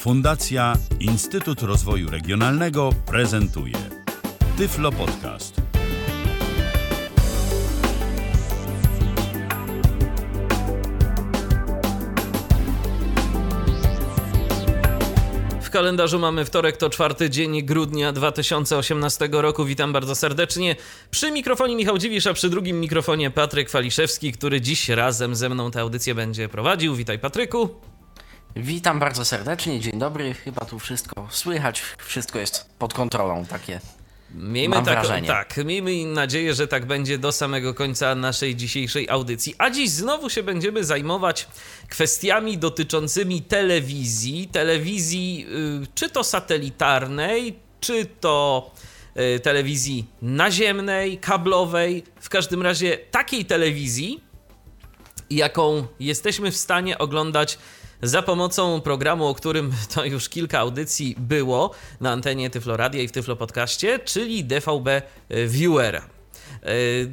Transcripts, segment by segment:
Fundacja Instytut Rozwoju Regionalnego prezentuje Tyflo Podcast. W kalendarzu mamy wtorek, to czwarty dzień grudnia 2018 roku. Witam bardzo serdecznie. Przy mikrofonie Michał Dziwisz, a przy drugim mikrofonie Patryk Waliszewski, który dziś razem ze mną tę audycję będzie prowadził. Witaj Patryku. Witam bardzo serdecznie, dzień dobry. Chyba tu wszystko słychać, wszystko jest pod kontrolą, takie Miejmy Mam tak, wrażenie. tak, miejmy nadzieję, że tak będzie do samego końca naszej dzisiejszej audycji. A dziś znowu się będziemy zajmować kwestiami dotyczącymi telewizji, telewizji y, czy to satelitarnej, czy to y, telewizji naziemnej, kablowej, w każdym razie takiej telewizji, jaką jesteśmy w stanie oglądać za pomocą programu, o którym to już kilka audycji było na antenie Tyfloradia i w Tyflo Podcaście, czyli DVB Viewera. E,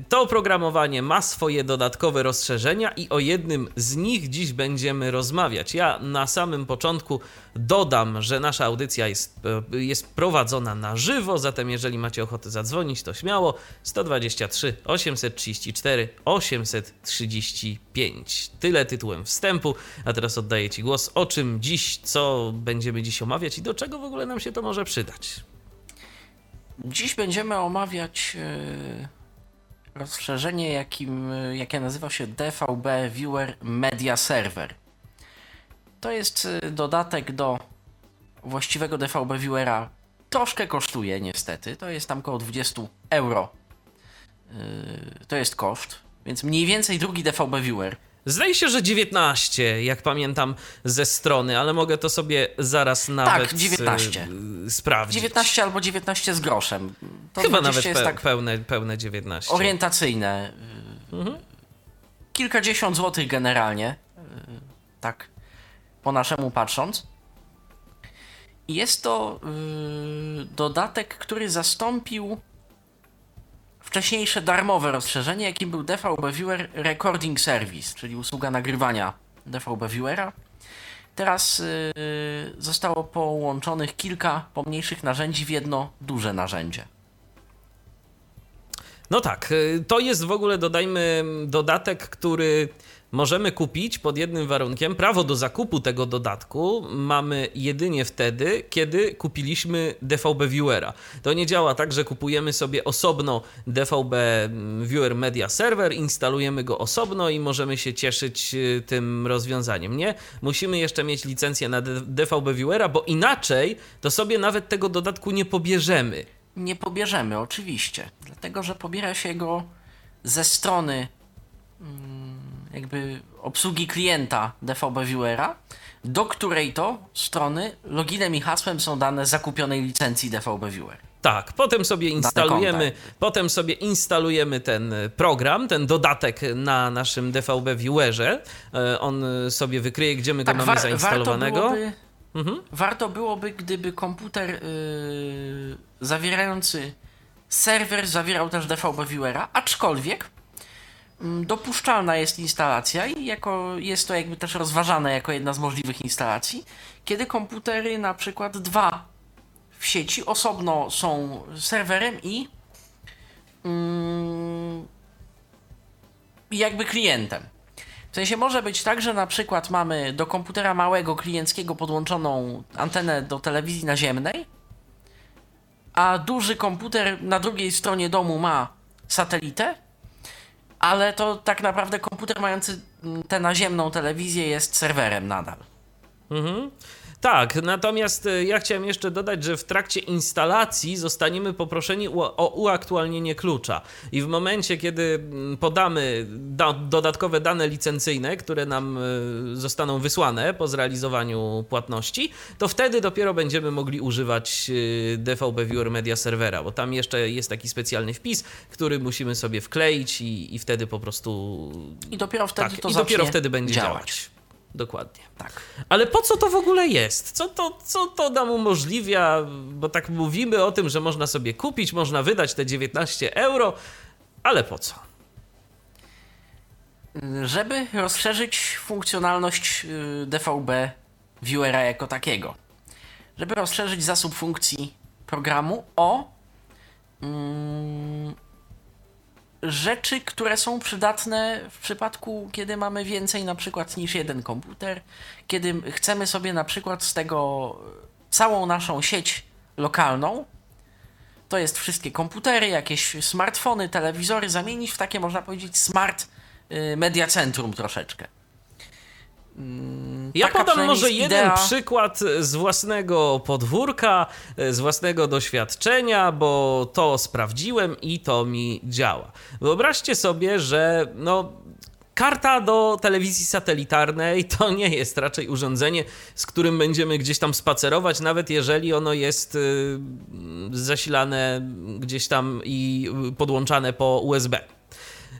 To oprogramowanie ma swoje dodatkowe rozszerzenia i o jednym z nich dziś będziemy rozmawiać. Ja na samym początku dodam, że nasza audycja jest, e, jest prowadzona na żywo, zatem jeżeli macie ochotę zadzwonić, to śmiało 123 834 835. Tyle tytułem wstępu, a teraz oddaję Ci głos. O czym dziś, co będziemy dziś omawiać i do czego w ogóle nam się to może przydać? Dziś będziemy omawiać e, rozszerzenie, jakim, jakie nazywa się DVB Viewer Media Server. To jest e, dodatek do właściwego DVB Viewera. Troszkę kosztuje niestety, to jest tam około 20 euro. E, To jest koszt, więc mniej więcej drugi DVB Viewer. Zdaje się, że 19, jak pamiętam ze strony, ale mogę to sobie zaraz nawet 19. y, sprawdzić. 19 albo 19 z groszem. To Chyba 20 nawet jest pe- tak pełne, pełne 19. orientacyjne. Mhm. Kilkadziesiąt złotych generalnie. y, Tak po naszemu patrząc. I Jest to y, dodatek, który zastąpił wcześniejsze darmowe rozszerzenie, jakim był DVB Viewer Recording Service, czyli usługa nagrywania DVB Viewera. Teraz y, zostało połączonych kilka pomniejszych narzędzi w jedno duże narzędzie. No tak, y, to jest w ogóle, dodajmy, dodatek, który możemy kupić pod jednym warunkiem. Prawo do zakupu tego dodatku mamy jedynie wtedy, kiedy kupiliśmy DVB Viewera. To nie działa tak, że kupujemy sobie osobno DVB Viewer Media Server, instalujemy go osobno i możemy się cieszyć y, tym rozwiązaniem. Nie, musimy jeszcze mieć licencję na DVB Viewera, bo inaczej to sobie nawet tego dodatku nie pobierzemy. Nie pobierzemy, oczywiście. Dlatego, że pobiera się go ze strony mm, jakby obsługi klienta DVB Viewera, do której to strony loginem i hasłem są dane zakupionej licencji DVB Viewer. Tak, potem sobie instalujemy, potem sobie instalujemy ten program, ten dodatek na naszym DVB Viewerze. E, On sobie wykryje, gdzie my go mamy Tak, wa- zainstalowanego. Warto byłoby, Mhm. warto byłoby gdyby komputer yy, zawierający serwer zawierał też DVB Viewera, aczkolwiek dopuszczalna jest instalacja i jako, jest to jakby też rozważane jako jedna z możliwych instalacji, kiedy komputery na przykład dwa w sieci osobno są serwerem mm, i jakby klientem. W sensie może być tak, że na przykład mamy do komputera małego klienckiego podłączoną antenę do telewizji naziemnej, a duży komputer na drugiej stronie domu ma satelitę, ale to tak naprawdę komputer mający mm, tę naziemną telewizję jest serwerem nadal. Mhm. Tak, natomiast e, ja chciałem jeszcze dodać, że w trakcie instalacji zostaniemy poproszeni o uaktualnienie klucza. I w momencie, kiedy mm, podamy da- dodatkowe dane licencyjne, które nam e, zostaną wysłane po zrealizowaniu płatności, to wtedy dopiero będziemy mogli używać e, DVB Viewer Media Servera, bo tam jeszcze jest taki specjalny wpis, który musimy sobie wkleić i, i wtedy po prostu. I dopiero wtedy Tak, to i dopiero wtedy będzie działać. działać. Dokładnie. Tak. Ale po co to w ogóle jest? Co to, co to nam umożliwia? Bo tak mówimy o tym, że można sobie kupić, można wydać te 19 euro, ale po co? Żeby rozszerzyć funkcjonalność y, DVB Viewera jako takiego. żeby rozszerzyć zasób funkcji programu o mm, rzeczy, które są przydatne w przypadku, kiedy mamy więcej na przykład niż jeden komputer, kiedy chcemy sobie na przykład z tego całą naszą sieć lokalną, to jest wszystkie komputery, jakieś smartfony, telewizory, zamienić w takie, można powiedzieć, smart y, media centrum troszeczkę. Ja podam może jeden idea. przykład z własnego podwórka, z własnego doświadczenia, bo to sprawdziłem i to mi działa. Wyobraźcie sobie, że no, karta do telewizji satelitarnej to nie jest raczej urządzenie, z którym będziemy gdzieś tam spacerować, nawet jeżeli ono jest y, zasilane gdzieś tam i podłączane po USB.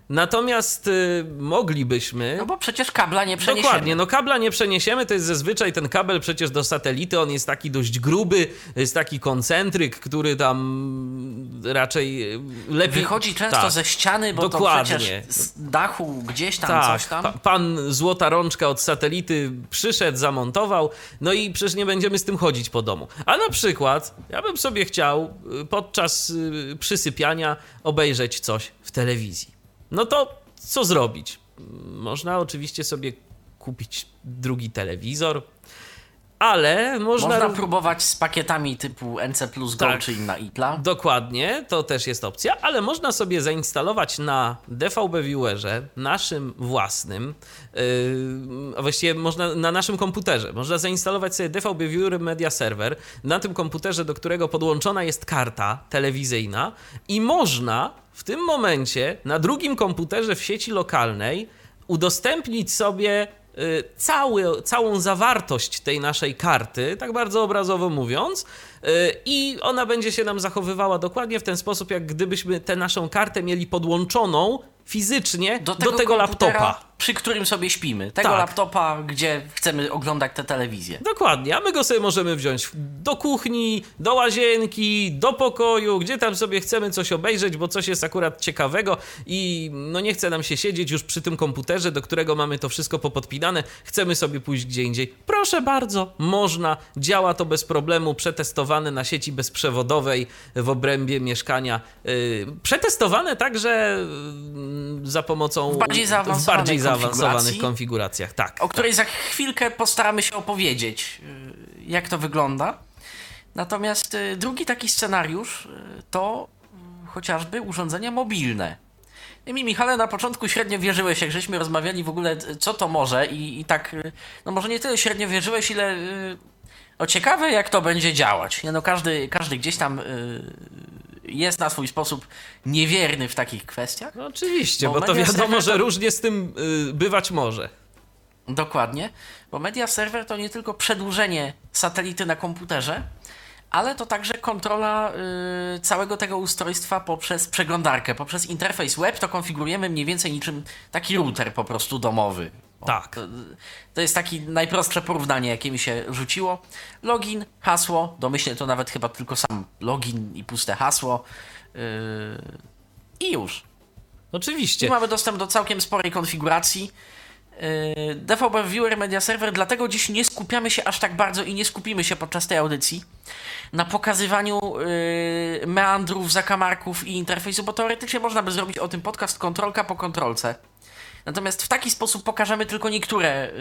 Natomiast y, moglibyśmy. No bo przecież kabla nie przeniesiemy. Dokładnie, no kabla nie przeniesiemy. To jest zazwyczaj ten kabel przecież do satelity. On jest taki dość gruby, jest taki koncentryk, który tam raczej y, lepiej. Wychodzi często tak, ze ściany, bo dokładnie. to przecież z dachu gdzieś tam tak, coś tam. Pa, pan złota rączka od satelity przyszedł, zamontował, no i przecież nie będziemy z tym chodzić po domu. A na przykład, ja bym sobie chciał y, podczas przysypiania obejrzeć coś w telewizji. No to co zrobić? Można oczywiście sobie kupić drugi telewizor, ale można... Można próbować z pakietami typu NC Plus Go tak, czy inna ITLA. Dokładnie, to też jest opcja, ale można sobie zainstalować na DVB Viewerze, naszym własnym, yy, właściwie można na naszym komputerze, można zainstalować sobie DVB Viewer Media Server na tym komputerze, do którego podłączona jest karta telewizyjna i można w tym momencie na drugim komputerze w sieci lokalnej udostępnić sobie y, cały, całą zawartość tej naszej karty, tak bardzo obrazowo mówiąc, y, i ona będzie się nam zachowywała dokładnie w ten sposób, jak gdybyśmy tę naszą kartę mieli podłączoną fizycznie do tego, do tego laptopa. Przy którym sobie śpimy. Tego tak. laptopa, gdzie chcemy oglądać tę telewizję. Dokładnie, a my go sobie możemy wziąć do kuchni, do łazienki, do pokoju, gdzie tam sobie chcemy coś obejrzeć, bo coś jest akurat ciekawego i no nie chce nam się siedzieć już przy tym komputerze, do którego mamy to wszystko popodpinane. Chcemy sobie pójść gdzie indziej. Proszę bardzo, można. Działa to bez problemu, przetestowane na sieci bezprzewodowej w obrębie mieszkania. Yy, przetestowane także za pomocą w bardziej bardziej zaawansowanych konfiguracjach. Tak. O której tak. za chwilkę postaramy się opowiedzieć, y, jak to wygląda. Natomiast y, drugi taki scenariusz y, to chociażby urządzenia mobilne. Mi, Michale, na początku średnio wierzyłeś, jak żeśmy rozmawiali w ogóle, co to może i, i tak, no może nie tyle średnio wierzyłeś, ile o ciekawe, jak to będzie działać. Nie no, każdy, każdy gdzieś tam jest na swój sposób niewierny w takich kwestiach. No oczywiście, bo, bo to wiadomo, że różnie z tym y, bywać może. Dokładnie, bo media server to nie tylko przedłużenie satelity na komputerze, ale to także kontrola y, całego tego ustrojstwa poprzez przeglądarkę, poprzez interfejs web to konfigurujemy mniej więcej niczym taki router po prostu domowy. Tak. To, to, jest takie najprostsze porównanie, jakie mi się rzuciło. Login, hasło, domyślnie to nawet chyba tylko sam login i puste hasło. Yy, I już. Oczywiście. Mamy dostęp do całkiem sporej konfiguracji. Yy, DVB Viewer Media Server, dlatego dziś nie skupiamy się aż tak bardzo i nie skupimy się podczas tej audycji na pokazywaniu yy, meandrów, zakamarków i interfejsu, bo teoretycznie można by zrobić o tym podcast kontrolka po kontrolce. Natomiast w taki sposób pokażemy tylko niektóre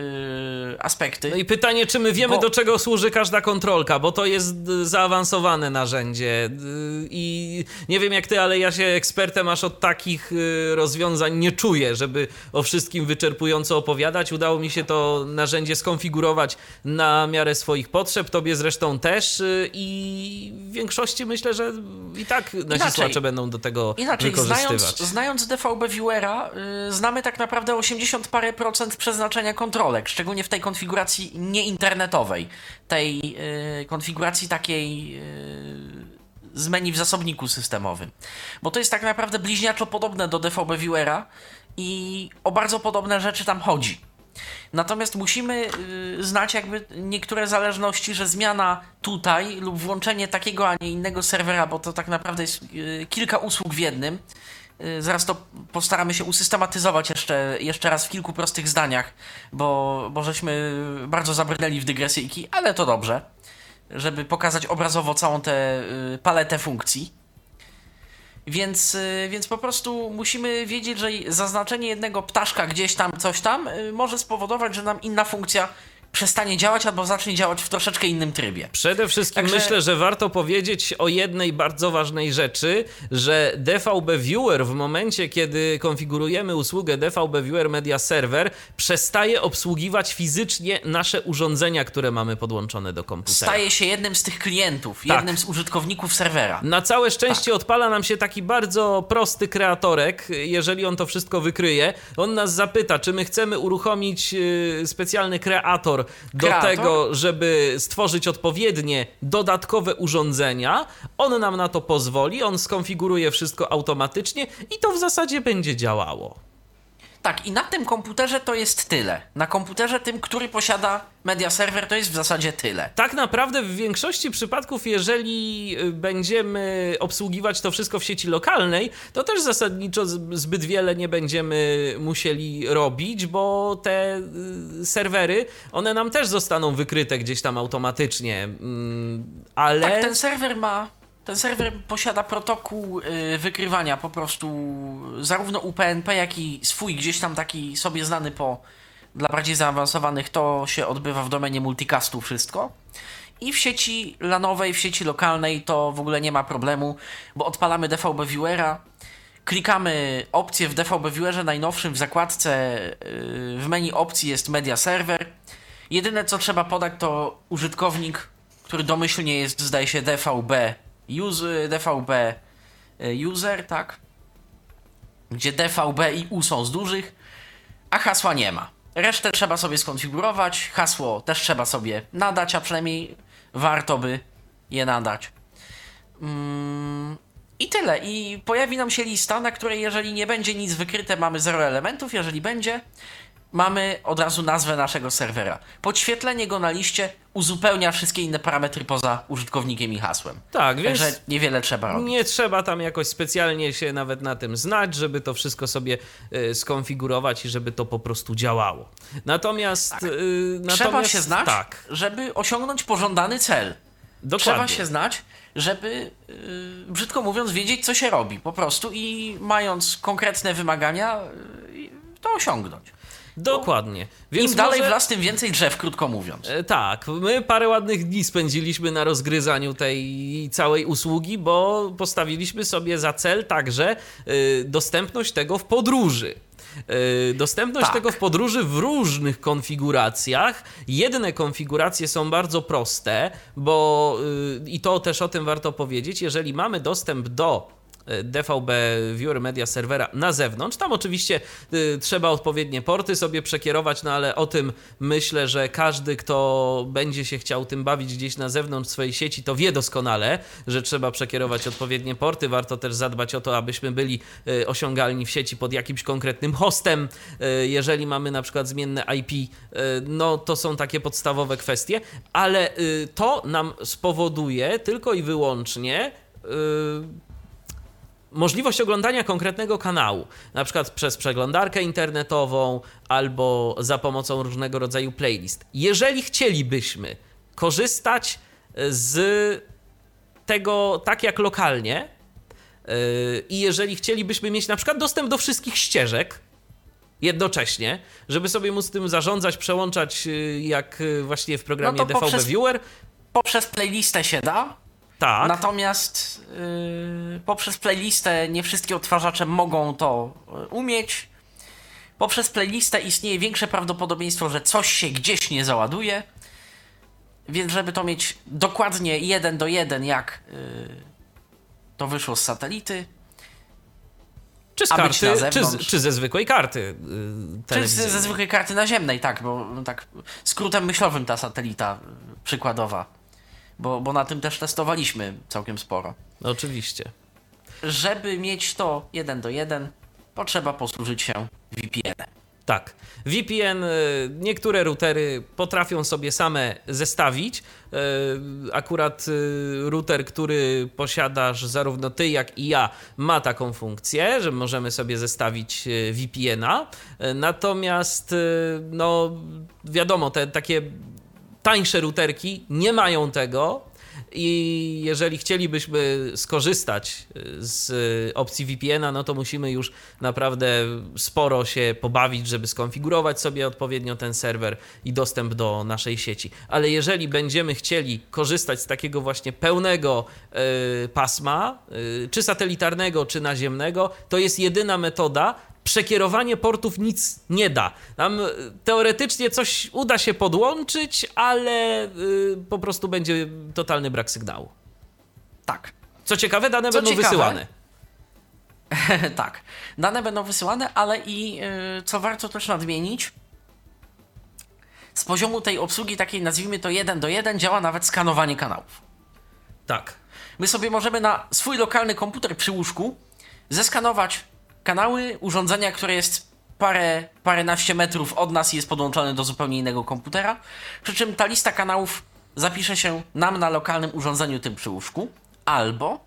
yy, aspekty. No i pytanie, czy my wiemy, bo... do czego służy każda kontrolka, bo to jest y, zaawansowane narzędzie. Yy, I nie wiem jak ty, ale ja się ekspertem aż od takich yy, rozwiązań nie czuję, żeby o wszystkim wyczerpująco opowiadać. Udało mi się to narzędzie skonfigurować na miarę swoich potrzeb, tobie zresztą też y, i w większości myślę, że i tak nasi inaczej, słuchacze będą do tego inaczej, wykorzystywać. Znając, znając DVB Viewera, y, znamy tak naprawdę naprawdę 80 parę procent przeznaczenia kontrolek, szczególnie w tej konfiguracji nieinternetowej, tej yy, konfiguracji takiej yy, z menu w zasobniku systemowym. Bo to jest tak naprawdę bliźniaczo podobne do DVB Viewera i o bardzo podobne rzeczy tam chodzi. Natomiast musimy yy, znać jakby niektóre zależności, że zmiana tutaj lub włączenie takiego, a nie innego serwera, bo to tak naprawdę jest yy, kilka usług w jednym, zaraz to postaramy się usystematyzować jeszcze, jeszcze raz w kilku prostych zdaniach, bo, bo żeśmy bardzo zabrnęli w dygresyjki, ale to dobrze. żeby pokazać obrazowo całą tę y, paletę funkcji. Więc, y, więc po prostu musimy wiedzieć, że zaznaczenie jednego ptaszka gdzieś tam, coś tam, y, może spowodować, że nam inna funkcja przestanie działać albo zacznie działać w troszeczkę innym trybie. Przede wszystkim Także... myślę, że warto powiedzieć o jednej bardzo ważnej rzeczy, że DVB Viewer w momencie, kiedy konfigurujemy usługę DVB Viewer Media Server, przestaje obsługiwać fizycznie nasze urządzenia, które mamy podłączone do komputera. Staje się jednym z tych klientów, tak. jednym z użytkowników serwera. Na całe szczęście tak. odpala nam się taki bardzo prosty kreatorek, jeżeli on to wszystko wykryje. On nas zapyta, czy my chcemy uruchomić y, specjalny kreator do Kreator? tego, żeby stworzyć odpowiednie dodatkowe urządzenia. On nam na to pozwoli, on skonfiguruje wszystko automatycznie i to w zasadzie będzie działało. Tak, i na tym komputerze to jest tyle. Na komputerze tym, który posiada media server, to jest w zasadzie tyle. Tak naprawdę w większości przypadków, jeżeli y, będziemy obsługiwać to wszystko w sieci lokalnej, to też zasadniczo zbyt wiele nie będziemy musieli robić, bo te y, serwery, one nam też zostaną wykryte gdzieś tam automatycznie. Mm, ale. Tak, ten serwer ma ten serwer posiada protokół y, wykrywania po prostu zarówno UPnP, jak i swój gdzieś tam taki sobie znany po dla bardziej zaawansowanych to się odbywa w domenie multicastu wszystko. I w sieci lanowej, w sieci lokalnej to w ogóle nie ma problemu, bo odpalamy DVB Viewera, klikamy opcję w DVB Viewerze najnowszym w zakładce y, w menu opcji jest Media Server. Jedyne co trzeba podać to użytkownik, który domyślnie jest zdaje się DVB DVB e, user, tak? Gdzie DVB i U są z dużych, a hasła nie ma. Resztę trzeba sobie skonfigurować, hasło też trzeba sobie nadać, a przynajmniej warto by je nadać. Mm, I tyle. I pojawi nam się lista, na której jeżeli nie będzie nic wykryte, mamy 0 elementów, jeżeli będzie, mamy od razu nazwę naszego serwera. Podświetlenie go na liście uzupełnia wszystkie inne parametry poza użytkownikiem i hasłem. Tak, więc Także niewiele trzeba robić. Nie trzeba tam jakoś specjalnie się nawet na tym znać, żeby to wszystko sobie y, skonfigurować i żeby to po prostu działało. Natomiast, tak. y, natomiast trzeba się znać, tak. żeby osiągnąć pożądany cel. Dokładnie. Trzeba się znać, żeby, yy, brzydko mówiąc, wiedzieć, co się robi po prostu i mając konkretne wymagania, to osiągnąć. Dokładnie. Więc Im dalej może... w las, tym więcej drzew, krótko mówiąc. E, tak, my parę ładnych dni spędziliśmy na rozgryzaniu tej całej usługi, bo postawiliśmy sobie za cel także y, dostępność tego w podróży. Y, dostępność tak. tego w podróży w różnych konfiguracjach. Jedne konfiguracje są bardzo proste, bo i to też o tym warto powiedzieć, jeżeli mamy dostęp do DVB Viewer Media serwera na zewnątrz. Tam oczywiście y, trzeba odpowiednie porty sobie przekierować, no ale o tym myślę, że każdy, kto będzie się chciał tym bawić gdzieś na zewnątrz swojej sieci, to wie doskonale, że trzeba przekierować odpowiednie porty. Warto też zadbać o to, abyśmy byli y, osiągalni w sieci pod jakimś konkretnym hostem. Y, jeżeli mamy na przykład zmienne IP, no to są takie podstawowe kwestie, ale to nam spowoduje tylko i wyłącznie możliwość oglądania konkretnego kanału, na przykład przez przeglądarkę internetową albo za pomocą różnego rodzaju playlist. Jeżeli chcielibyśmy korzystać z tego tak jak lokalnie yy, i jeżeli chcielibyśmy mieć na przykład dostęp do wszystkich ścieżek jednocześnie, żeby sobie móc tym zarządzać, przełączać yy, jak właśnie w programie no DVB poprzez, Viewer. Poprzez playlistę się da? Tak. Natomiast yy, poprzez playlistę nie wszystkie odtwarzacze mogą to y, umieć. Poprzez playlistę istnieje większe prawdopodobieństwo, że coś się gdzieś nie załaduje. Więc żeby to mieć dokładnie jeden do jeden, jak yy, to wyszło z satelity, czy z karty, czy, czy, ze zwykłej karty. Yy, czy ze, ze zwykłej karty naziemnej, tak, bo tak skrótem myślowym ta satelita yy, przykładowa bo, bo na tym też testowaliśmy całkiem sporo. Oczywiście. Żeby mieć to jeden do jeden, potrzeba posłużyć się VPN-em. Tak. VPN, y, niektóre routery potrafią sobie same zestawić. Y, akurat y, router, który posiadasz zarówno ty, jak i ja, ma taką funkcję, że możemy sobie zestawić VPN-a. Natomiast, no, wiadomo, te takie tańsze routerki nie mają tego. I jeżeli chcielibyśmy skorzystać z opcji VPN-a, no to musimy już naprawdę sporo się pobawić, żeby skonfigurować sobie odpowiednio ten serwer i dostęp do naszej sieci. Ale jeżeli będziemy chcieli korzystać z takiego właśnie pełnego y, pasma, y, czy satelitarnego, czy naziemnego, to jest jedyna metoda, przekierowanie portów nic nie da. Tam e, teoretycznie coś uda się podłączyć, ale y, po prostu będzie totalny brak sygnału. Tak. Co ciekawe, dane Co będą ciekawe, wysyłane. tak. Dane będą wysyłane, ale i y, co warto też nadmienić, z poziomu tej obsługi takiej nazwijmy to 1 do 1 działa nawet skanowanie kanałów. Tak. My sobie możemy na swój lokalny komputer przy łóżku zeskanować kanały urządzenia, które jest parę, paręnaście metrów od nas i jest podłączone do zupełnie innego komputera. Przy czym ta lista kanałów zapisze się nam na lokalnym urządzeniu tym przy łóżku, albo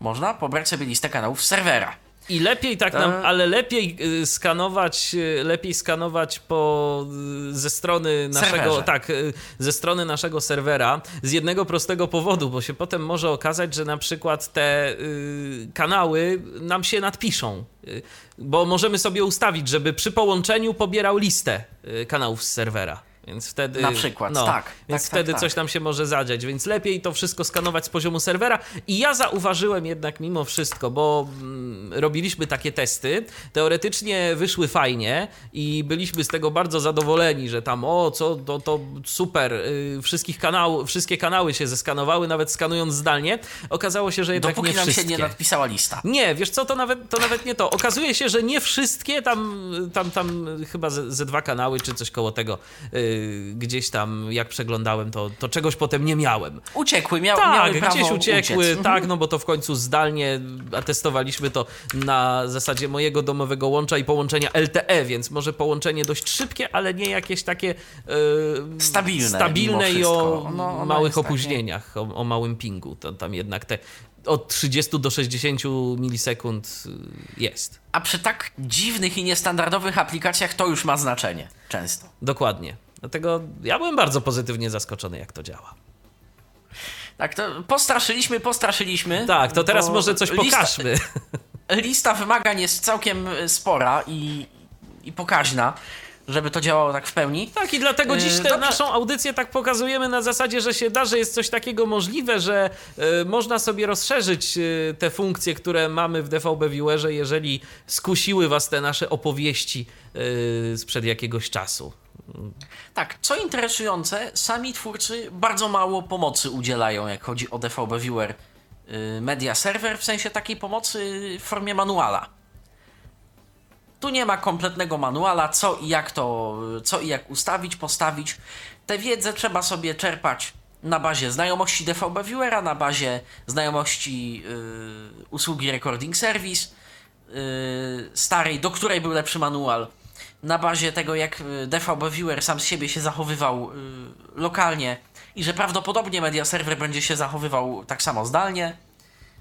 można pobrać sobie listę kanałów serwera. I lepiej tak nam, e. ale lepiej y, skanować, y, lepiej skanować po, y, ze strony naszego, Serwerze. tak, ze strony naszego serwera z jednego prostego powodu, bo się potem może okazać, że na przykład te y, kanały nam się nadpiszą, bo możemy sobie ustawić, żeby przy połączeniu pobierał listę kanałów z serwera. Więc wtedy. Na przykład, no, tak. Więc tak, wtedy tak, coś tak. tam się może zadziać. Więc lepiej to wszystko skanować z poziomu serwera. I ja zauważyłem jednak mimo wszystko, bo mm, robiliśmy takie testy. Teoretycznie wyszły fajnie i byliśmy z tego bardzo zadowoleni, że tam o, co to, to super, yy, wszystkich kanał, wszystkie kanały się zeskanowały, nawet skanując zdalnie. Okazało się, że jednak Dopóki nie nam wszystkie. się nie nadpisała lista. Nie, wiesz co, to nawet, to nawet nie to. Okazuje się, że nie wszystkie, tam, tam, tam chyba ze, ze dwa kanały czy coś koło tego. Yy, gdzieś tam, jak przeglądałem, to, to czegoś potem nie miałem. Uciekły, miał, tak, miały prawo gdzieś uciekły, uciec. tak, no bo to w końcu zdalnie, a testowaliśmy to na zasadzie mojego domowego łącza i połączenia LTE, więc może połączenie dość szybkie, ale nie jakieś takie yy, stabilne, stabilne i o no, małych opóźnieniach, o, o, małym pingu. To tam jednak te od 30 do 60 milisekund y, jest. A przy tak dziwnych i niestandardowych aplikacjach to już ma znaczenie często. Dokładnie. Dlatego ja byłem bardzo pozytywnie zaskoczony, jak to działa. Tak, to postraszyliśmy, postraszyliśmy. Tak, to teraz może coś pokażmy. Lista, lista wymagań jest całkiem spora i, i pokaźna żeby to działało tak w pełni. Tak, i dlatego dziś e, tę naszą audycję tak pokazujemy na zasadzie, że się da, że jest coś takiego możliwe, że y, można sobie rozszerzyć y, te funkcje, które mamy w DVB Viewerze, jeżeli skusiły was te nasze opowieści y, sprzed jakiegoś czasu. Tak, co interesujące, sami twórcy bardzo mało pomocy udzielają, jak chodzi o DVB Viewer Media Server, w sensie takiej pomocy w formie manuala. Tu nie ma kompletnego manuala, co i jak to, co i jak ustawić, postawić. Tę wiedzę trzeba sobie czerpać na bazie znajomości DVB Viewera, na bazie znajomości yy, usługi Recording Service yy, starej, do której był lepszy manual, na bazie tego jak y, DVB Viewer sam z siebie się zachowywał yy, lokalnie i że prawdopodobnie media server będzie się zachowywał tak samo zdalnie.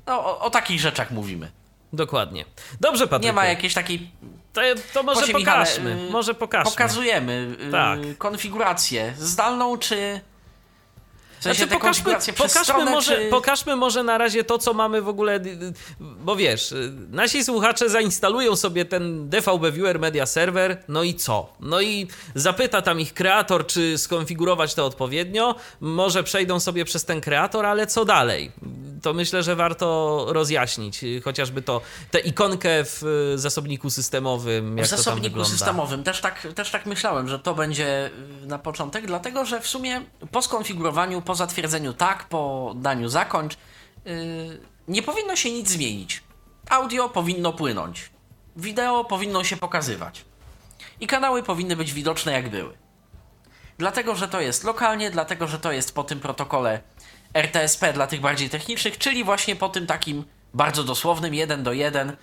No, o, o takich rzeczach mówimy. Dokładnie. Dobrze, Patryku. Nie ma jakiejś takiej to, to może Proszę, pokażmy. Michale, może pokażmy. Pokazujemy tak. konfigurację zdalną czy w sensie znaczy, pokażmy, pokażmy, stronę, może, czy... pokażmy może na razie to, co mamy w ogóle, bo wiesz, nasi słuchacze zainstalują sobie ten DVB Viewer Media Server, no i co? No i zapyta tam ich kreator, czy skonfigurować to odpowiednio, może przejdą sobie przez ten kreator, ale co dalej? To myślę, że warto rozjaśnić, chociażby to, tę ikonkę w zasobniku systemowym, jak W zasobniku systemowym, też tak, też tak myślałem, że to będzie na początek, dlatego, że w sumie po skonfigurowaniu po zatwierdzeniu tak, po daniu zakończ, yy, nie powinno się nic zmienić. Audio powinno płynąć, wideo powinno się pokazywać i kanały powinny być widoczne jak były. Dlatego, że to jest lokalnie, dlatego, że to jest po tym protokole RTSP dla tych bardziej technicznych, czyli właśnie po tym takim bardzo dosłownym 1 do 1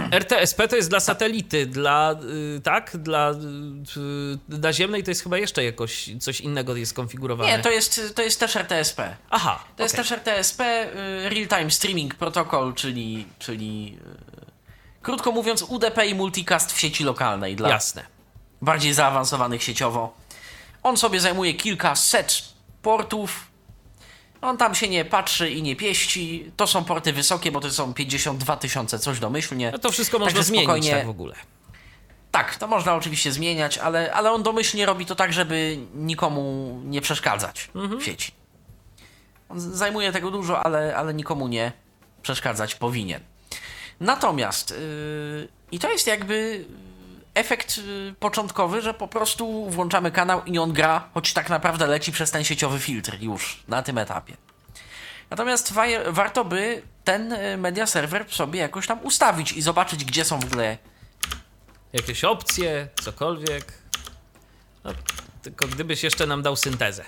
RTSP to jest dla satelity, dla, y, tak, dla y, naziemnej to jest chyba jeszcze jakoś coś innego jest skonfigurowane. Nie, to jest, to jest też RTSP. Aha. To okay. jest też RTSP, y, Real Time Streaming Protocol, czyli, czyli krótko mówiąc UDP i multicast w sieci lokalnej dla Jasne. bardziej zaawansowanych sieciowo On sobie zajmuje kilka set portów. On tam się nie patrzy i nie pieści. To są porty wysokie, bo to są 52 tysiące, coś domyślnie. No to wszystko można Także zmienić spokojnie- tak w ogóle. Tak, to można oczywiście zmieniać, ale, ale on domyślnie robi to tak, żeby nikomu nie przeszkadzać w sieci. On zajmuje tego dużo, ale, ale nikomu nie przeszkadzać powinien. Natomiast, yy, i to jest jakby efekt yy, początkowy, że po prostu włączamy kanał i on gra, choć tak naprawdę leci przez ten sieciowy filtr już na tym etapie. Natomiast wa- warto by ten y, media server sobie jakoś tam ustawić i zobaczyć, gdzie są w ogóle Jakieś opcje, cokolwiek. No, tylko gdybyś jeszcze nam dał syntezę.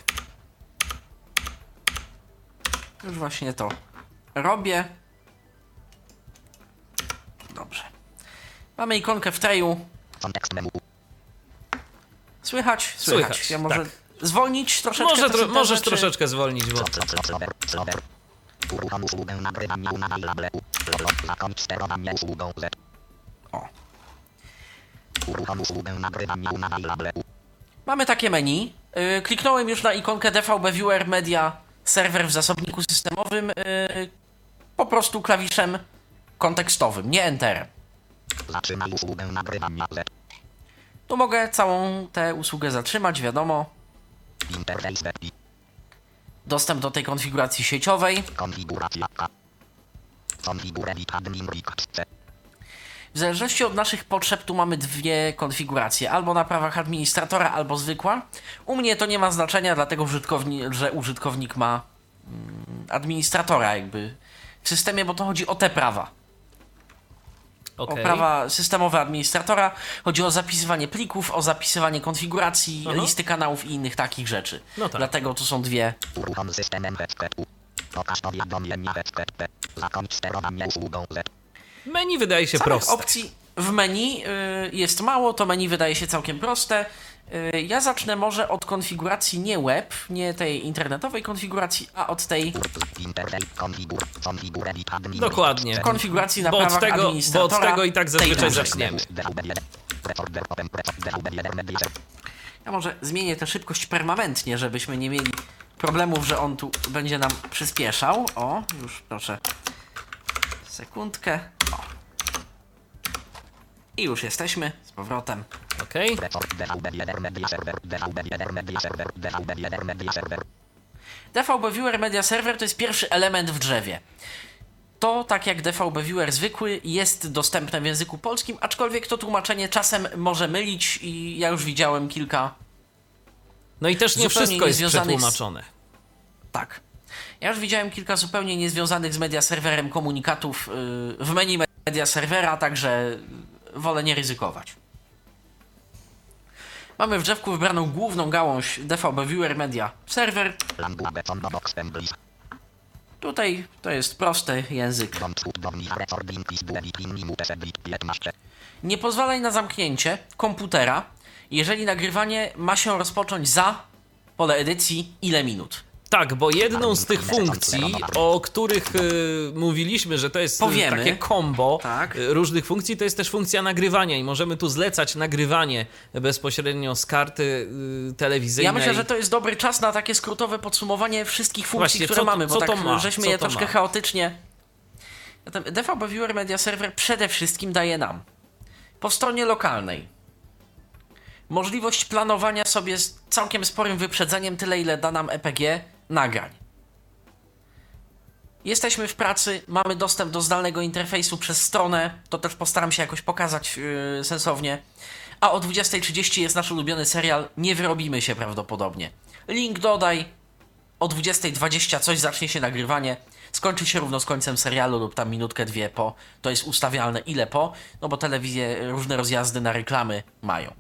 Już właśnie to robię. Dobrze. Mamy ikonkę w treju. Słychać? Słychać. Słychać, ja może tak. zwolnić troszeczkę Może tro, możesz czy- troszeczkę zwolnić, bo. Uruchom usługę nagrywania. Lolo, zakończ sterowanie usługą Z. O. Uruchom usługę nagrywania unavailable. Mamy takie menu. Yy, kliknąłem już na ikonkę DVB Viewer Media Server w zasobniku systemowym. Yy, po prostu klawiszem kontekstowym, nie Enterem. Zatrzymaj usługę nagrywania Z. Tu mogę całą tę usługę zatrzymać, wiadomo. Dostęp do tej konfiguracji sieciowej. Konfiguracja. W zależności od naszych potrzeb tu mamy dwie konfiguracje, albo na prawach administratora, albo zwykła. U mnie to nie ma znaczenia, dlatego że użytkownik ma mm, administratora jakby w systemie, bo to chodzi o te prawa. Okej. O prawa systemowe administratora. Chodzi o zapisywanie plików, o zapisywanie konfiguracji, Aha. listy kanałów i innych takich rzeczy. No tak. Dlatego to są dwie. Uruchom systemem. Pokaż powiadomienia HTTP. Zakończ sterowanie usługą Z. Menu wydaje się Samych proste. opcji w menu y, jest mało, to menu wydaje się całkiem proste. Y, ja zacznę może od konfiguracji nie web, nie tej internetowej konfiguracji, a od tej Dokładnie. Konfiguracji na Bo prawach tego, bo administratora. od tego i tak zazwyczaj zaczniemy. DVB1. Recorder open. DVB1 media. Ja może zmienię tę szybkość permanentnie, żebyśmy nie mieli problemów, że on tu będzie nam przyspieszał. O, już proszę. Sekundkę. O. I już jesteśmy z powrotem. Okej. Report DVB1 media server. DVB1 media server. DVB1 media server. DVB Viewer Media Server to jest pierwszy element w drzewie. To, tak jak DVB Viewer zwykły, jest dostępne w języku polskim, aczkolwiek to tłumaczenie czasem może mylić i ja już widziałem kilka. No i też nie wszystko jest niezwiązanych z- przetłumaczone. Tak. Ja już widziałem kilka zupełnie niezwiązanych z media serwerem komunikatów yy, w menu media serwera, także wolę nie ryzykować. Mamy w drzewku wybraną główną gałąź DVB Viewer Media Server. Tutaj to jest prosty język. Don't shoot downi recording is bullet in minute sebit 15. Nie pozwalaj na zamknięcie komputera, jeżeli nagrywanie ma się rozpocząć za pole edycji ile minut. Tak, bo jedną z tych funkcji, o których y, mówiliśmy, że to jest y, Powiemy. takie combo Tak. y, różnych funkcji, to jest też funkcja nagrywania i możemy tu zlecać nagrywanie bezpośrednio z karty y, telewizyjnej. Ja myślę, że to jest dobry czas na takie skrótowe podsumowanie wszystkich funkcji, Właśnie, które co to- mamy, bo co tak to ma? żeśmy Co je to troszkę ma? chaotycznie. Zatem DVB Viewer Media Server przede wszystkim daje nam po stronie lokalnej możliwość planowania sobie z całkiem sporym wyprzedzeniem tyle, ile da nam EPG nagrań. Jesteśmy w pracy, mamy dostęp do zdalnego interfejsu przez stronę, to też postaram się jakoś pokazać yy, sensownie. A o 20.30 jest nasz ulubiony serial Nie wyrobimy się prawdopodobnie. Link dodaj, o 20.20 coś zacznie się nagrywanie, skończy się równo z końcem serialu lub tam minutkę, dwie po. To jest ustawialne ile po, no bo telewizje różne rozjazdy na reklamy mają.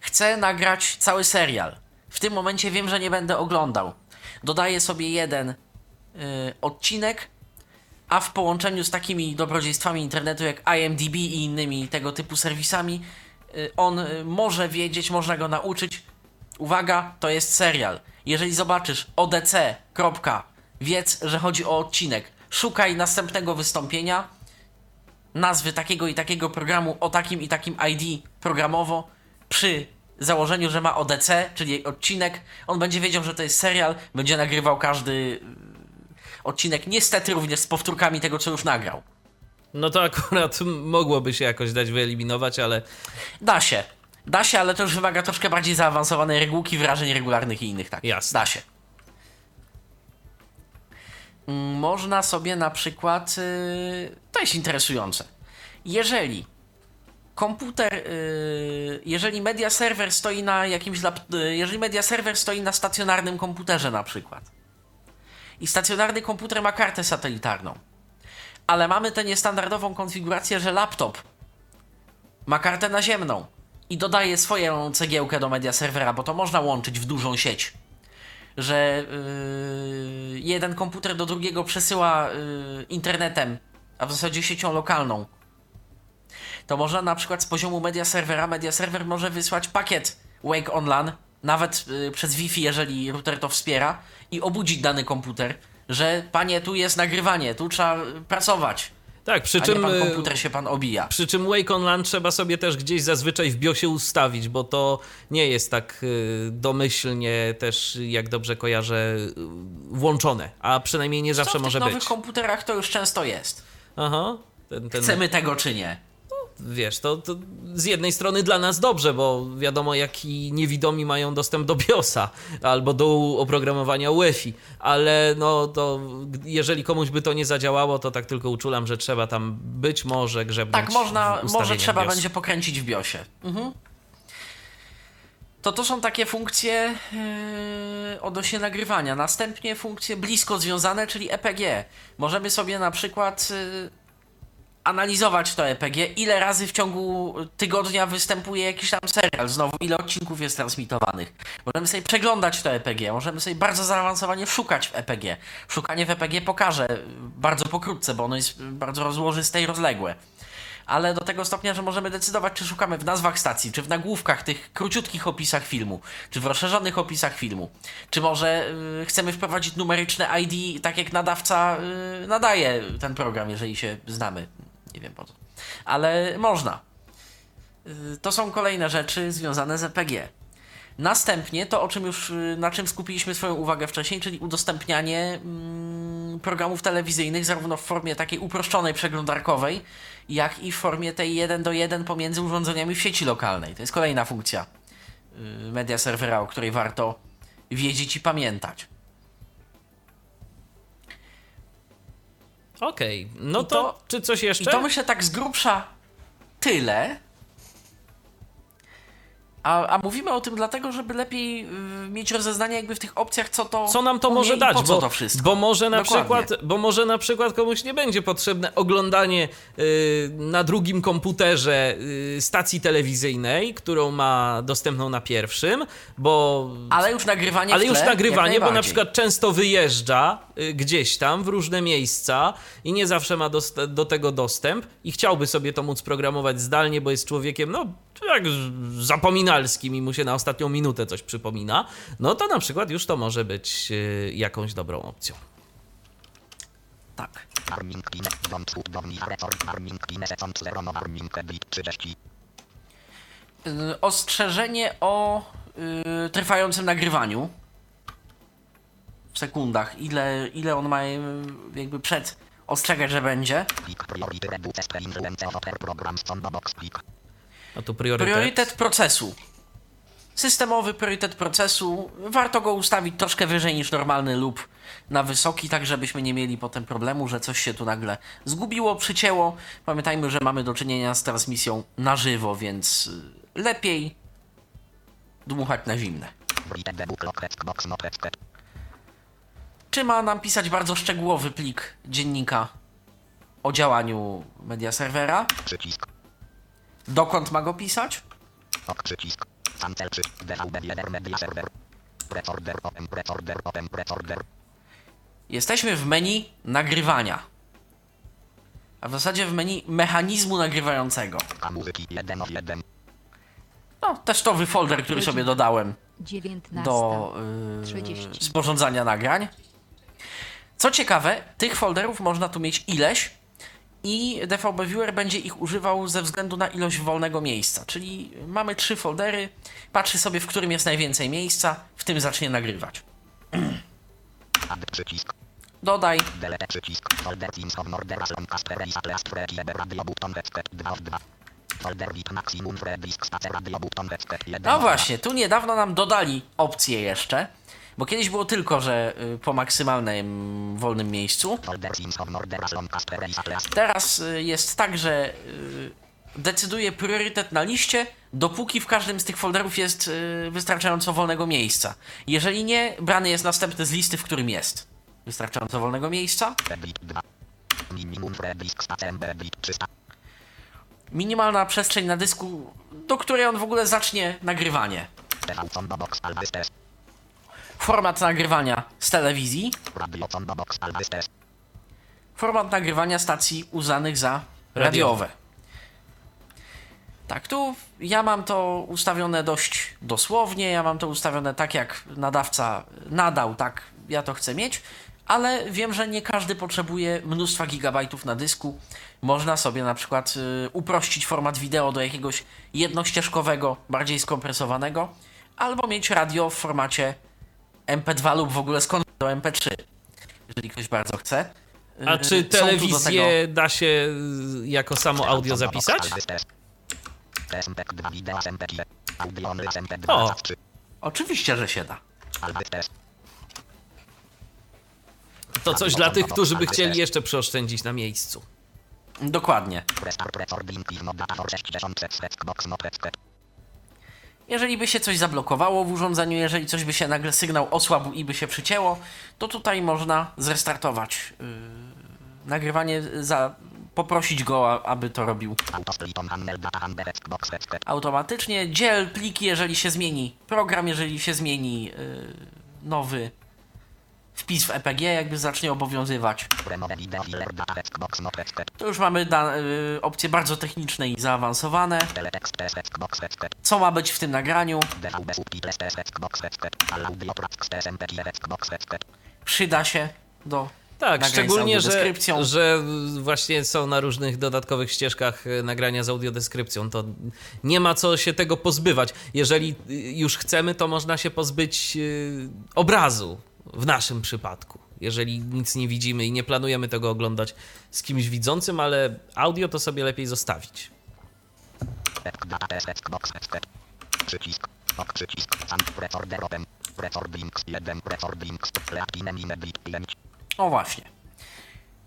Chcę nagrać cały serial. W tym momencie wiem, że nie będę oglądał. Dodaję sobie jeden y, odcinek, a w połączeniu z takimi dobrodziejstwami internetu jak IMDb i innymi tego typu serwisami, y, on y, może wiedzieć, można go nauczyć. Uwaga, to jest serial. Jeżeli zobaczysz ODC. kropka, Wiedz, że chodzi o odcinek. Szukaj następnego wystąpienia, nazwy takiego i takiego programu o takim i takim ID programowo przy założeniu, że ma ODC, czyli odcinek, on będzie wiedział, że to jest serial, będzie nagrywał każdy y, odcinek, niestety również z powtórkami tego, co już nagrał. No to akurat mogłoby się jakoś dać wyeliminować, ale Da się. Da się, ale to już wymaga troszkę bardziej zaawansowanej regułki wyrażeń regularnych i innych tak. Jasne. Da się. Mm, Można sobie na przykład. y, To jest interesujące. Jeżeli komputer, y, jeżeli media stoi na jakimś y, jeżeli media stoi na stacjonarnym komputerze na przykład i stacjonarny komputer ma kartę satelitarną, ale mamy tę niestandardową konfigurację, że laptop ma kartę naziemną i dodaje swoją cegiełkę do media serwera, bo to można łączyć w dużą sieć. Że yy, jeden komputer do drugiego przesyła yy, internetem, a w zasadzie siecią lokalną. To można na przykład z poziomu media serwera, media serwer może wysłać pakiet Wake Online, nawet yy, przez Wi-Fi, jeżeli router to wspiera, i obudzić dany komputer, że panie, tu jest nagrywanie, tu trzeba yy, pracować. tak, przy czym. pan y, komputer się pan obija. Przy czym Wake on LAN trzeba sobie też gdzieś zazwyczaj w BIOSie ustawić, bo to nie jest tak y, domyślnie też, jak dobrze kojarzę, y, włączone, a przynajmniej nie zawsze Co w może tych nowych być. komputerach to już często jest. Aha. Ten, ten, Chcemy tego czy nie. Wiesz, to, to z jednej strony dla nas dobrze, bo wiadomo, jaki niewidomi mają dostęp do BIOSa albo do oprogramowania UEFI, ale no to jeżeli komuś by to nie zadziałało, to tak tylko uczulam, że trzeba tam być może grzebnąć Tak, można, może trzeba BIOSa. będzie pokręcić w BIOSie. Mhm. To to są takie funkcje yy, odnośnie nagrywania. Następnie funkcje blisko związane, czyli EPG. Możemy sobie na przykład yy, analizować to EPG, ile razy w ciągu tygodnia występuje jakiś tam serial, znowu ile odcinków jest transmitowanych. Możemy sobie przeglądać to EPG, możemy sobie bardzo zaawansowanie szukać w EPG. Szukanie w EPG pokażę bardzo pokrótce, bo ono jest bardzo rozłożyste i rozległe ale do tego stopnia, że możemy decydować, czy szukamy w nazwach stacji, czy w nagłówkach, tych króciutkich opisach filmu, czy w rozszerzonych opisach filmu, czy może y, chcemy wprowadzić numeryczne ID, tak jak nadawca y, nadaje ten program, jeżeli się znamy. Nie wiem po co. Ale można. Y, to są kolejne rzeczy związane z EPG. Następnie to, o czym już, y, na czym skupiliśmy swoją uwagę wcześniej, czyli udostępnianie mm, programów telewizyjnych zarówno w formie takiej uproszczonej, przeglądarkowej, jak i w formie tej 1 do 1 pomiędzy urządzeniami w sieci lokalnej. To jest kolejna funkcja y, media serwera, o której warto wiedzieć i pamiętać. Okej, no I to, to- czy coś jeszcze? I to myślę tak z grubsza tyle. A, a mówimy o tym dlatego, żeby lepiej y, mieć rozeznanie jakby w tych opcjach, co to co nam to może dać, po co bo, to wszystko. bo może na Dokładnie. przykład, bo może na przykład komuś nie będzie potrzebne oglądanie y, na drugim komputerze y, stacji telewizyjnej, którą ma dostępną na pierwszym, bo Ale już nagrywanie ale w już tle, nagrywanie, bo na przykład często wyjeżdża y, gdzieś tam w różne miejsca i nie zawsze ma dost- do tego dostęp i chciałby sobie to móc programować zdalnie, bo jest człowiekiem, no jak z- zapominalskim i mu się na ostatnią minutę coś przypomina, no to na przykład już to może być y, jakąś dobrą opcją. Tak. Warming kine, bądź udowni report, warming kine, second zerono, warming edit 30. Y, Ostrzeżenie o y, trwającym nagrywaniu. W sekundach. Ile, ile on ma jakby przed ostrzegać, że będzie. Klik priority reduce influence of the box klik. A tu priorytet. Priorytet procesu. Systemowy priorytet procesu. Warto go ustawić troszkę wyżej niż normalny lub na wysoki, tak żebyśmy nie mieli potem problemu, że coś się tu nagle zgubiło, przycięło. Pamiętajmy, że mamy do czynienia z transmisją na żywo, więc y, lepiej dmuchać na zimne. Czy ma nam pisać bardzo szczegółowy plik dziennika o działaniu media serwera? Przycisk. Dokąd ma go pisać? Ok przycisk. Cancel przy. DVD jeden media server. Preorder open, preorder open, preorder. Jesteśmy w menu nagrywania. A w zasadzie w menu mechanizmu nagrywającego. A muzyki 1 of 1. No, testowy folder, który sobie dodałem 19. do yy, 30. sporządzania nagrań. Co ciekawe, tych folderów można tu mieć ileś i DVB Viewer będzie ich używał ze względu na ilość wolnego miejsca. Czyli mamy trzy foldery, patrzy sobie, w którym jest najwięcej miejsca, w tym zacznie nagrywać. Dodaj, Delete przycisk. Folder Teams of Mordera Sloncaster Race Atlas Freaky Radio Button Headset 2 of 2. Folder VIP Maximum Free Disk Space Radio Button Headset 1 No of 2. właśnie, tu niedawno nam dodali opcję jeszcze, bo kiedyś było tylko, że y, po maksymalnym wolnym miejscu. Teraz y, jest tak, że y, decyduje priorytet na liście, dopóki w każdym z tych folderów jest wystarczająco wolnego miejsca. Jeżeli nie, brany jest następny z listy, w którym jest wystarczająco wolnego miejsca. Bit 2. Minimum Free Disk Space MB Bit 300. Minimalna przestrzeń na dysku, do której on w ogóle zacznie nagrywanie. TV Combo Box Always Test. Format nagrywania z telewizji, format nagrywania stacji uznanych za radiowe. Tak, tu ja mam to ustawione dość dosłownie, ja mam to ustawione tak jak nadawca nadał, tak ja to chcę mieć, ale wiem, że nie każdy potrzebuje mnóstwa gigabajtów na dysku. Można sobie na przykład y, uprościć format wideo do jakiegoś jednościeżkowego, bardziej skompresowanego, albo mieć radio w formacie MP2 lub w ogóle skąd do MP3, jeżeli ktoś bardzo chce. A Y, czy są telewizję da się y, jako samo audio zapisać? Always Test. TSMPEG 2 Video SMP2. Audio Only SMP2 O. 3. Oczywiście, że się da. To coś dla tych, którzy by chcieli jeszcze przeoszczędzić na miejscu. Dokładnie. Jeżeli by się coś zablokowało w urządzeniu, jeżeli coś by się nagle sygnał osłabł i by się przycięło, to tutaj można zrestartować yy, nagrywanie, za, poprosić go, aby to robił automatycznie. Dziel pliki, jeżeli się zmieni program, jeżeli się zmieni yy, nowy wpis w EPG, jakby zacznie obowiązywać. To już mamy yy, opcje bardzo techniczne i zaawansowane. Co ma być w tym nagraniu? Przyda się do Tak, szczególnie, że, że właśnie są na różnych dodatkowych ścieżkach e, nagrania z audiodeskrypcją. To nie ma co się tego pozbywać. Jeżeli y, już chcemy, to można się pozbyć y, obrazu w naszym przypadku. Jeżeli nic nie widzimy i nie planujemy tego oglądać z kimś widzącym, ale audio to sobie lepiej zostawić. Desk data desk box headset. Przycisk. Ok przycisk. Sam recorder open. Recordings 1. Recordings. Leapinem ime bit 5. O właśnie.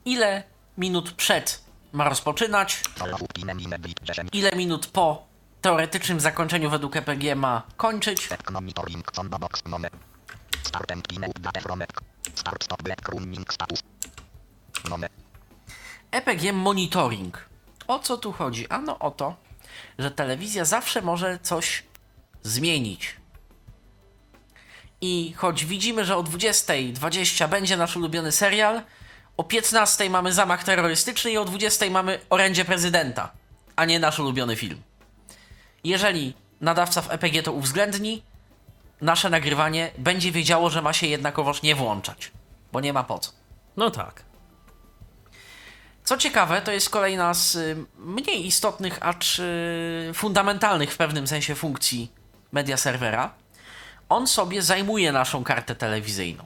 Ile minut przed ma rozpoczynać? Follow upinem ime bit 10. Ile minut po teoretycznym zakończeniu według EPG ma kończyć? EPG monitoring. O co tu chodzi? Ano o to, że telewizja zawsze może coś zmienić. I choć widzimy, że o 20.20 będzie nasz ulubiony serial, o 15.00 mamy zamach terrorystyczny i o 20.00 mamy orędzie prezydenta, a nie nasz ulubiony film. Jeżeli nadawca w EPG to uwzględni, nasze nagrywanie będzie wiedziało, że ma się jednakowoż nie włączać, bo nie ma po co. No tak. Co ciekawe, to jest kolejna z y, mniej istotnych, acz y, fundamentalnych w pewnym sensie funkcji media serwera. On sobie zajmuje naszą kartę telewizyjną.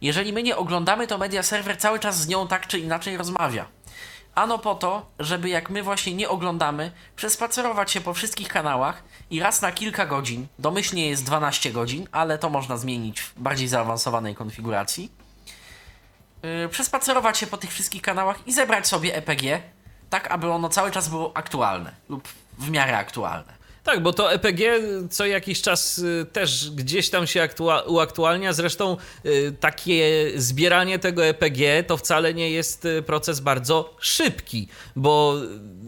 Jeżeli my nie oglądamy, to media serwer cały czas z nią tak czy inaczej rozmawia. Ano po to, żeby jak my właśnie nie oglądamy, przespacerować się po wszystkich kanałach i raz na kilka godzin, domyślnie jest 12 godzin, ale to można zmienić w bardziej zaawansowanej konfiguracji, yy, przespacerować się po tych wszystkich kanałach i zebrać sobie EPG, tak aby ono cały czas było aktualne lub w miarę aktualne. Tak, bo to EPG co jakiś czas y, też gdzieś tam się aktua- uaktualnia. Zresztą y, takie zbieranie tego EPG to wcale nie jest y, proces bardzo szybki, bo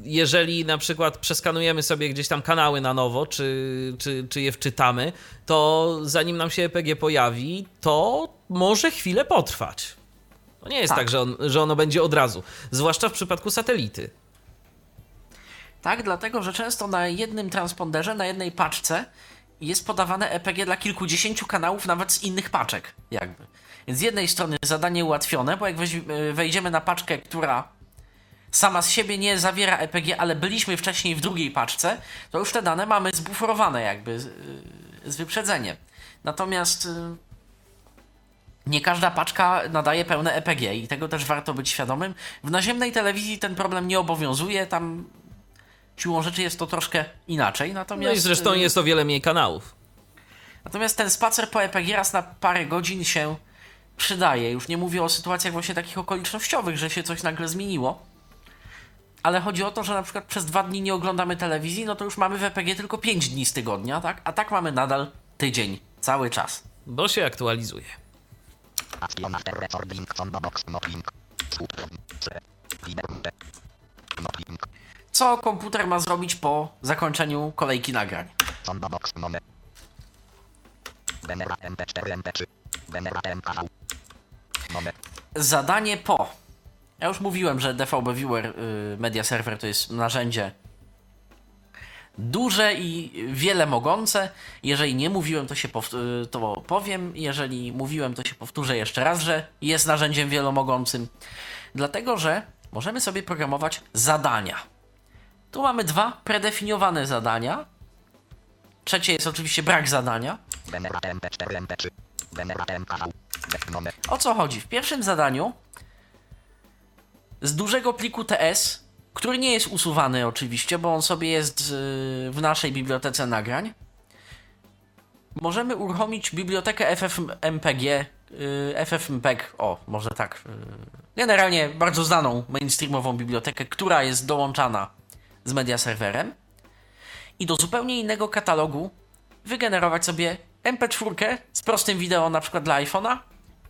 jeżeli na przykład przeskanujemy sobie gdzieś tam kanały na nowo, czy, czy, czy je wczytamy, to zanim nam się EPG pojawi, to może chwilę potrwać. To nie jest tak, Tak. że, on, że ono będzie od razu, zwłaszcza w przypadku satelity. Tak, dlatego że często na jednym transponderze, na jednej paczce jest podawane EPG dla kilkudziesięciu kanałów, nawet z innych paczek, jakby. Więc z jednej strony zadanie ułatwione, bo jak weź- wejdziemy na paczkę, która sama z siebie nie zawiera EPG, ale byliśmy wcześniej w drugiej paczce, to już te dane mamy zbuforowane jakby z, y, z wyprzedzeniem. Natomiast y, nie każda paczka nadaje pełne EPG i tego też warto być świadomym. W naziemnej telewizji ten problem nie obowiązuje, tam siłą rzeczy jest to troszkę inaczej. Natomiast, No i zresztą y, jest o wiele mniej kanałów. Natomiast ten spacer po EPG raz na parę godzin się przydaje. Już nie mówię o sytuacjach właśnie takich okolicznościowych, że się coś nagle zmieniło. Ale chodzi o to, że na przykład przez dwa dni nie oglądamy telewizji, no to już mamy w EPG tylko 5 dni z tygodnia, tak? A tak mamy nadal tydzień, cały czas. Bo się aktualizuje. Co komputer ma zrobić po zakończeniu kolejki nagrań? Genera MP4 MP3. Genera MKV. Zadanie po. Ja już mówiłem, że DVB Viewer y, Media Server to jest narzędzie duże i wiele mogące. Jeżeli nie mówiłem, to się y, to powiem. Jeżeli mówiłem, to się powtórzę jeszcze raz, że jest narzędziem wielomogącym. Dlatego, że możemy sobie programować zadania. Tu mamy dwa predefiniowane zadania. Trzecie jest oczywiście brak zadania. Genera MP4 MP3. Genera MKV. Get nome. O co chodzi? W pierwszym zadaniu z dużego pliku TS, który nie jest usuwany oczywiście, bo on sobie jest yy, w naszej bibliotece nagrań, możemy uruchomić bibliotekę FFmpeg, yy, FFmpeg, o, może tak, yy, generalnie bardzo znaną mainstreamową bibliotekę, która jest dołączana z media serwerem i do zupełnie innego katalogu wygenerować sobie MP4 z prostym wideo na przykład dla iPhone'a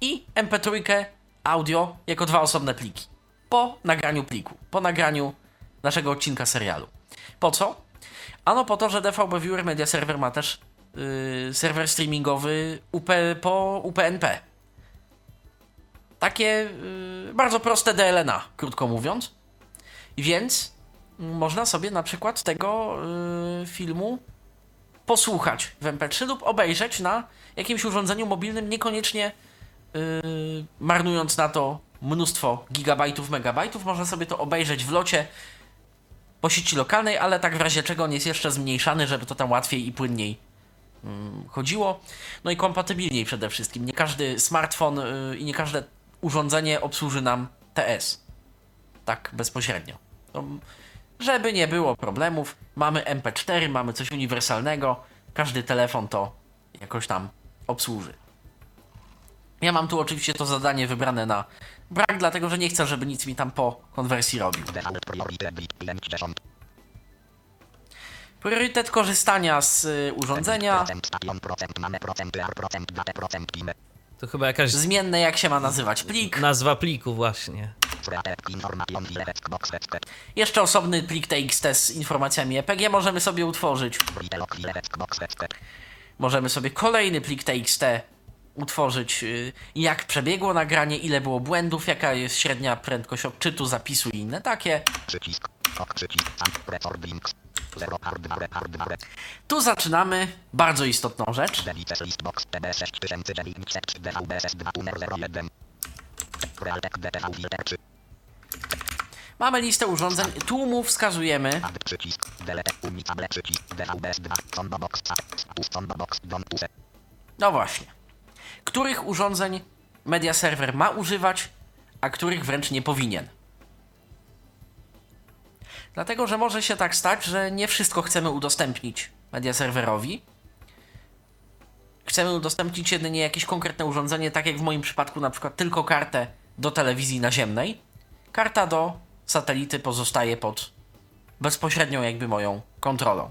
i MP3 audio jako dwa osobne pliki. Po nagraniu pliku, po nagraniu naszego odcinka serialu. Po co? Ano po to, że DVB Viewer Media Server ma też yy, serwer streamingowy UP, po UPnP. Takie yy, bardzo proste DLNA, krótko mówiąc. Więc można sobie na przykład tego yy, filmu posłuchać w MP3 lub obejrzeć na jakimś urządzeniu mobilnym, niekoniecznie yy, marnując na to mnóstwo gigabajtów, megabajtów. Można sobie to obejrzeć w locie po sieci lokalnej, ale tak w razie czego on jest jeszcze zmniejszany, żeby to tam łatwiej i płynniej mm, chodziło. No i kompatybilniej przede wszystkim. Nie każdy smartfon yy, i nie każde urządzenie obsłuży nam TS. Tak bezpośrednio. No, żeby nie było problemów, mamy MP4, mamy coś uniwersalnego, każdy telefon to jakoś tam obsłuży. Ja mam tu oczywiście to zadanie wybrane na brak, dlatego że nie chcę, żeby nic mi tam po konwersji robił. Default priority bit 50. Priorytet korzystania z y, urządzenia. To chyba jakaś zmienne jak się ma nazywać plik, nazwa pliku właśnie. Jeszcze osobny plik TXT z informacjami EPG możemy sobie utworzyć. Możemy sobie kolejny plik TXT utworzyć, y, jak przebiegło nagranie, ile było błędów, jaka jest średnia prędkość odczytu, zapisu i inne takie. Przycisk. Ok przycisk. Sam record links. 0 hardware hardware. Tu zaczynamy bardzo istotną rzecz. Mamy listę urządzeń, tu mu wskazujemy, Add przycisk. Delete unicable przycisk. DVBS 2. Combo box. Status combo box. Don't use. no właśnie, których urządzeń media server ma używać, a których wręcz nie powinien. Dlatego, że może się tak stać, że nie wszystko chcemy udostępnić media serwerowi. Chcemy udostępnić jedynie jakieś konkretne urządzenie, tak jak w moim przypadku, na przykład tylko kartę do telewizji naziemnej. Karta do satelity pozostaje pod bezpośrednią jakby moją kontrolą.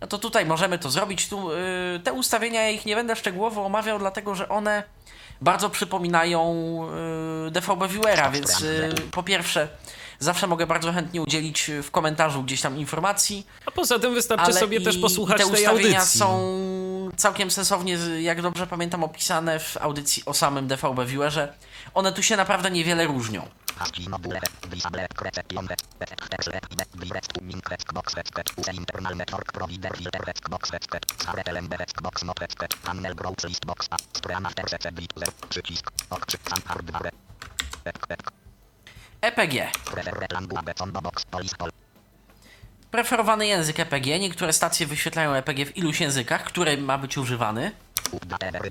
No to tutaj możemy to zrobić. Tu, yy, te ustawienia ja ich nie będę szczegółowo omawiał, dlatego że one bardzo przypominają yy, DVB Viewera, więc yy, po pierwsze zawsze mogę bardzo chętnie udzielić w komentarzu gdzieś tam informacji. A poza tym wystarczy sobie i, też posłuchać te tej ustawienia audycji. są całkiem sensownie, jak dobrze pamiętam, opisane w audycji o samym DVB Viewerze. One tu się naprawdę niewiele różnią. ASCII module. Disable reception. Text direct to link rec box set. Use internal network provider filter rec box set. Sare LMB rec box not rec. Panel browse list box. A. Stream after set bit 0. Przycisk. Ok. Sam hardware. Ek, ek. EPG. Preferowany język EPG. Niektóre stacje wyświetlają EPG w iluś językach, który ma być używany. Update ever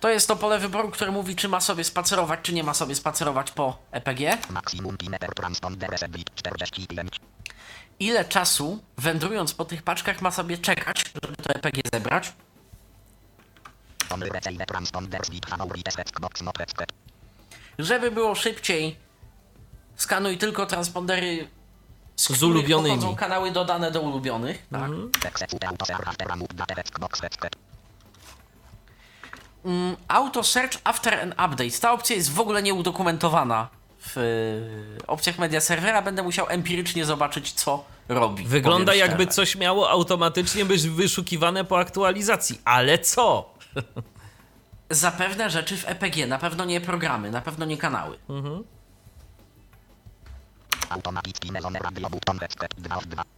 To jest to pole wyboru, które mówi, czy ma sobie spacerować, czy nie ma sobie spacerować po E EPG. Maximum kilometr transponder receipt 45. Ile czasu, wędrując po tych paczkach, ma sobie czekać, żeby to EPG zebrać. Żeby było szybciej, skanuj tylko transpondery z, Z ulubionymi. kanały dodane do ulubionych. Tak. Execute auto server after update defekt box website. Mm, Auto Search After an Update. Ta opcja jest w ogóle nieudokumentowana w e, opcjach media serwera. Będę musiał empirycznie zobaczyć, co robi. Wygląda jakby szczerze. coś miało automatycznie być wyszukiwane po aktualizacji. Ale co? Zapewne rzeczy w EPG, na pewno nie programy, na pewno nie kanały. Automatic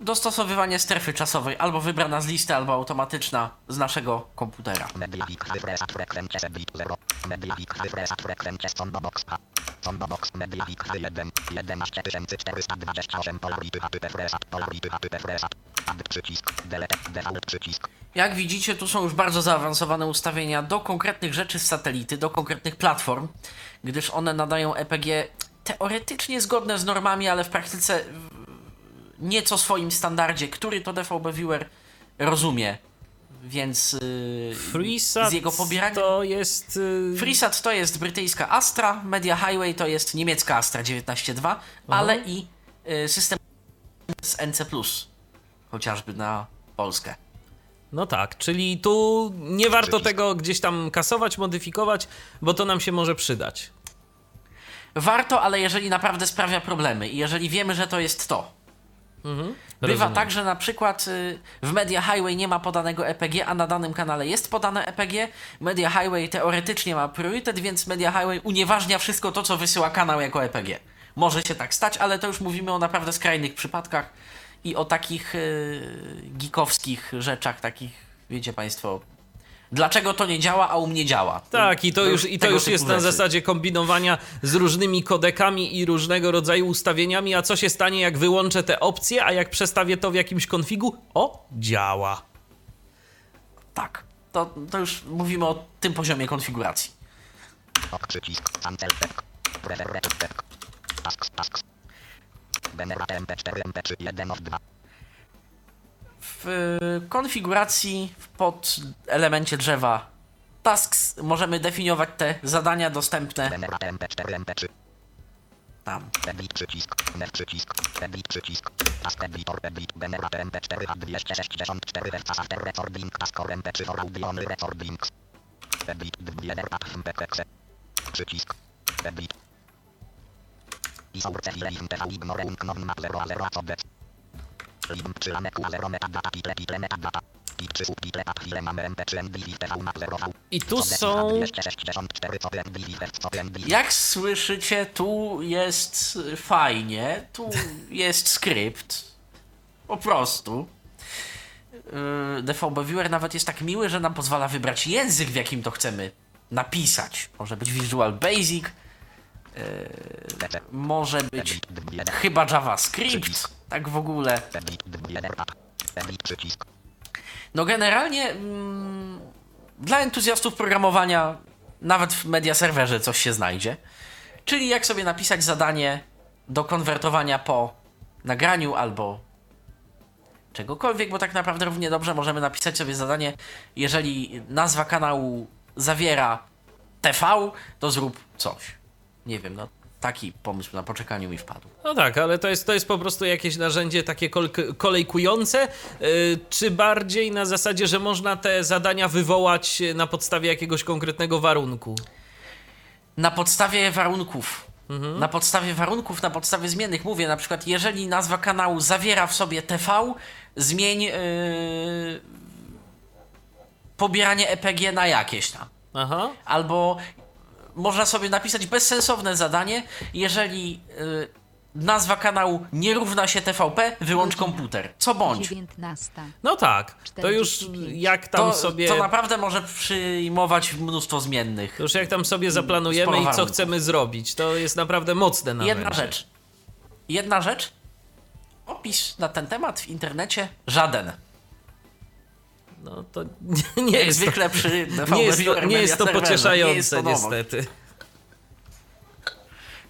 Dostosowywanie strefy czasowej, albo wybrana z listy, albo automatyczna z naszego komputera. Mediawic refresh frekwencje sebit 0. Mediawic refresh frekwencje combo box A. Combo box Mediawic 1. 11428 polarity happy refresh polarity happy refresh. Add przycisk. Delete. Default przycisk. Jak widzicie, tu są już bardzo zaawansowane ustawienia do konkretnych rzeczy z satelity, do konkretnych platform, gdyż one nadają EPG teoretycznie zgodne z normami, ale w praktyce nieco swoim standardzie, który to DVB Viewer rozumie. Więc yy, FreeSat z jego pobieraniem... to jest... y, FreeSat to jest brytyjska Astra, Media Highway to jest niemiecka Astra 19.2, ale i y, system z NC+, chociażby na Polskę. No tak, czyli tu nie warto tego gdzieś tam kasować, modyfikować, bo to nam się może przydać. Warto, ale jeżeli naprawdę sprawia problemy i jeżeli wiemy, że to jest to. Bywa Rozumiem. tak, że na przykład y, w Media Highway nie ma podanego EPG, a na danym kanale jest podane EPG. Media Highway teoretycznie ma priorytet, więc Media Highway unieważnia wszystko to, co wysyła kanał jako EPG. Może się tak stać, ale to już mówimy o naprawdę skrajnych przypadkach i o takich y, geekowskich rzeczach, takich, wiecie Państwo, dlaczego to nie działa, a u mnie działa. Tak, i to już, i to już jest na zasadzie kombinowania z różnymi kodekami i różnego rodzaju ustawieniami, a co się stanie, jak wyłączę te opcje, a jak przestawię to w jakimś konfigu? O, działa. Tak, to, to już mówimy o tym poziomie konfiguracji. Generate MP4 MP3 1 of 2. W y, konfiguracji pod elemencie drzewa tasks możemy definiować te zadania dostępne Generate MP4 MP3. tam. Przycisk. Przycisk. I source file in TV ignore unknown map 0 a 0 a codet. Lib 3 lame q 0 metadata title title metadata. Tip 3 subtitle tab file mamy MP3 NDV TV map 0 v. I tu są... 264 co NDV co NDV. Jak słyszycie, tu jest fajnie, tu jest skrypt. Po prostu. DVB Viewer nawet jest tak miły, że nam pozwala wybrać język, w jakim to chcemy napisać. Może być Visual Basic, Lecę. może być chyba JavaScript, tak w ogóle. No generalnie mm, dla entuzjastów programowania nawet w media serwerze coś się znajdzie. Czyli jak sobie napisać zadanie do konwertowania po nagraniu albo czegokolwiek, bo tak naprawdę równie dobrze możemy napisać sobie zadanie, jeżeli nazwa kanału zawiera TV, to zrób coś. Nie wiem, no taki pomysł na poczekaniu mi wpadł. No tak, ale to jest, to jest po prostu jakieś narzędzie takie kol kolejkujące, yy, czy bardziej na zasadzie, że można te zadania wywołać na podstawie jakiegoś konkretnego warunku? Na podstawie warunków. Na podstawie warunków, na podstawie zmiennych. Mówię na przykład, jeżeli nazwa kanału zawiera w sobie TV, zmień yy, pobieranie EPG na jakieś tam. Aha. Albo można sobie napisać bezsensowne zadanie, jeżeli yy, nazwa kanału nie równa się TVP, wyłącz komputer. Co bądź. 19. No tak, to już 45. jak tam To, sobie... to naprawdę może przyjmować mnóstwo zmiennych. To już jak tam sobie zaplanujemy i co chcemy zrobić, to jest naprawdę mocne narzędzie. Jedna rzecz. Jedna rzecz. Opis na ten temat w internecie żaden. No to nie, nie jest zwykle przy nie jest to, nie jest to pocieszające jest to niestety.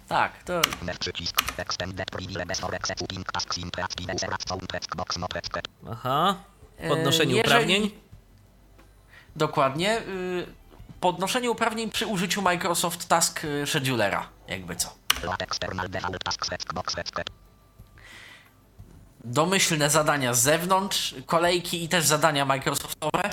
Tak, to. Aha, E, podnoszenie jeżeli- uprawnień. dokładnie. y, Podnoszenie uprawnień przy użyciu Microsoft Task Schedulera, jakby co. Domyślne zadania z zewnątrz, kolejki i też zadania Microsoftowe.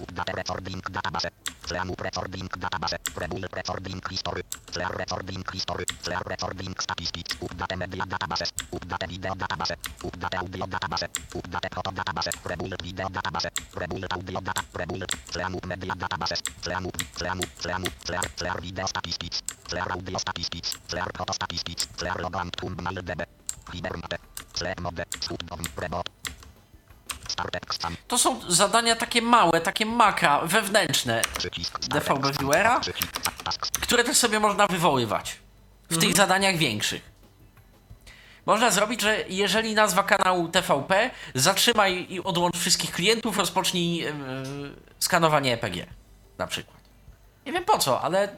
Autotimer. Update recording database. Fleam up recording database. Rebuild recording history. Flare recording history. Flare recording statistics. Update media database. Update video database. Update audio database. Update photo database. Rebuild video database. Rebuild audio data. Rebuild. Fleam up media database. Fleam up. Fleam up. Fleam up. Flare. Flare video statistics. Flare audio statistics. Flare photo statistics. Flare log and tumb db. Hibernate. Flare mode. Football. Rebot. To są zadania takie małe, takie makra, wewnętrzne. DVB Viewera, które też sobie można wywoływać w tych zadaniach większych. Można zrobić, że jeżeli nazwa kanału TVP, zatrzymaj i odłącz wszystkich klientów, rozpocznij yy, skanowanie EPG na przykład. Nie wiem po co, ale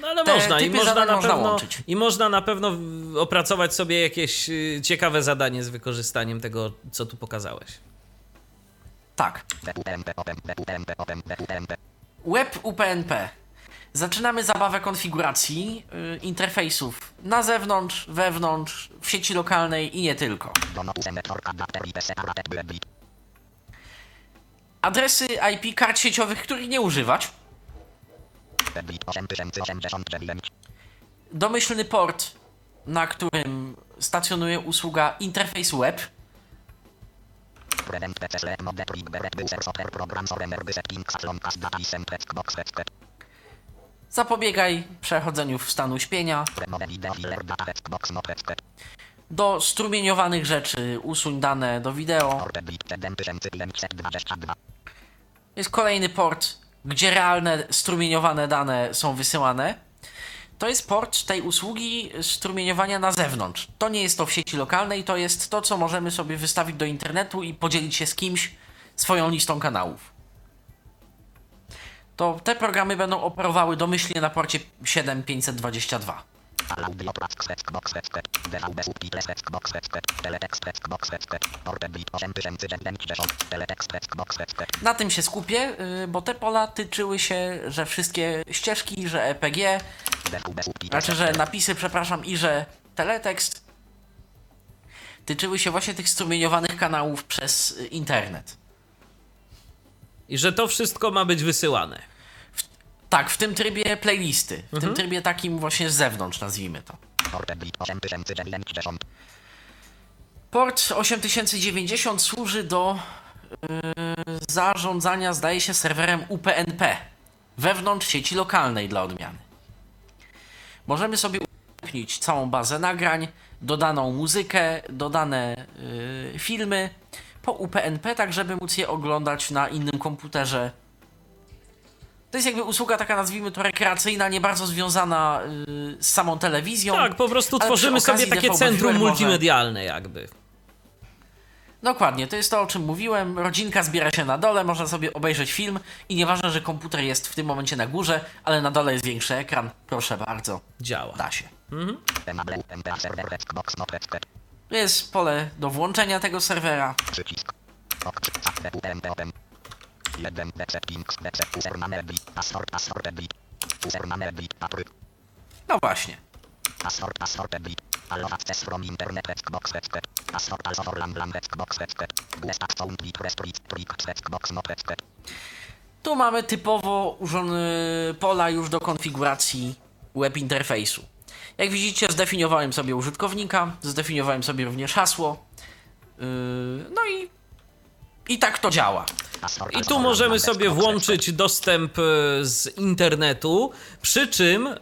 No ale te można i można na można pewno łączyć. i można na pewno opracować sobie jakieś y, ciekawe zadanie z wykorzystaniem tego, co tu pokazałeś. Tak. Web UPnP. Zaczynamy zabawę konfiguracji yy, interfejsów na zewnątrz, wewnątrz, w sieci lokalnej i nie tylko. Adresy IP kart sieciowych, których nie używać. Bit 8089. Domyślny port, na którym stacjonuje usługa interfejs web. Zapobiegaj przechodzeniu w stan uśpienia. Remove video filler data box not etiquette. Do strumieniowanych rzeczy usuń dane do wideo. Port bit 7922. Jest kolejny port, gdzie realne strumieniowane dane są wysyłane. To jest port tej usługi strumieniowania na zewnątrz. To nie jest to w sieci lokalnej, to jest to, co możemy sobie wystawić do internetu i podzielić się z kimś swoją listą kanałów. To te programy będą operowały domyślnie na porcie 7522. Audio box subtitles box. Teletext box bit 8090. Teletext box. Na tym się skupię, yy, bo te pola tyczyły się, że wszystkie ścieżki, że EPG. Znaczy, że napisy, przepraszam, i że teletekst tyczyły się właśnie tych strumieniowanych kanałów przez y, internet. I że to wszystko ma być wysyłane. Tak, w tym trybie playlisty, w tym trybie takim właśnie z zewnątrz, nazwijmy to. Port bit 8090. Port 8090 służy do yy, zarządzania, zdaje się, serwerem UPnP wewnątrz sieci lokalnej dla odmiany. Możemy sobie upnić całą bazę nagrań, dodaną muzykę, dodane yy, filmy po UPnP, tak żeby móc je oglądać na innym komputerze. To jest jakby usługa taka, nazwijmy to rekreacyjna, nie bardzo związana yy, z samą telewizją. Tak, po prostu tworzymy sobie takie DVB centrum multimedialne jakby. Dokładnie, to jest to, o czym mówiłem. Rodzinka zbiera się na dole, można sobie obejrzeć film i nieważne, że komputer jest w tym momencie na górze, ale na dole jest większy ekran. Proszę bardzo, Działa. da się. Tu jest pole do włączenia tego serwera. Przycisk. Ok. WPMP open. 1 settings. Username. Password. Password. Username. Patryk. No właśnie. Password. Password. Allow access from internet. Password also for. Best account bit restrict trick not. Tu mamy typowo urząd- pola już do konfiguracji web interfejsu. Jak widzicie, zdefiniowałem sobie użytkownika, zdefiniowałem sobie również hasło. Yy, No i I tak to działa. I tu możemy sobie włączyć dostęp e, z internetu, przy czym, e,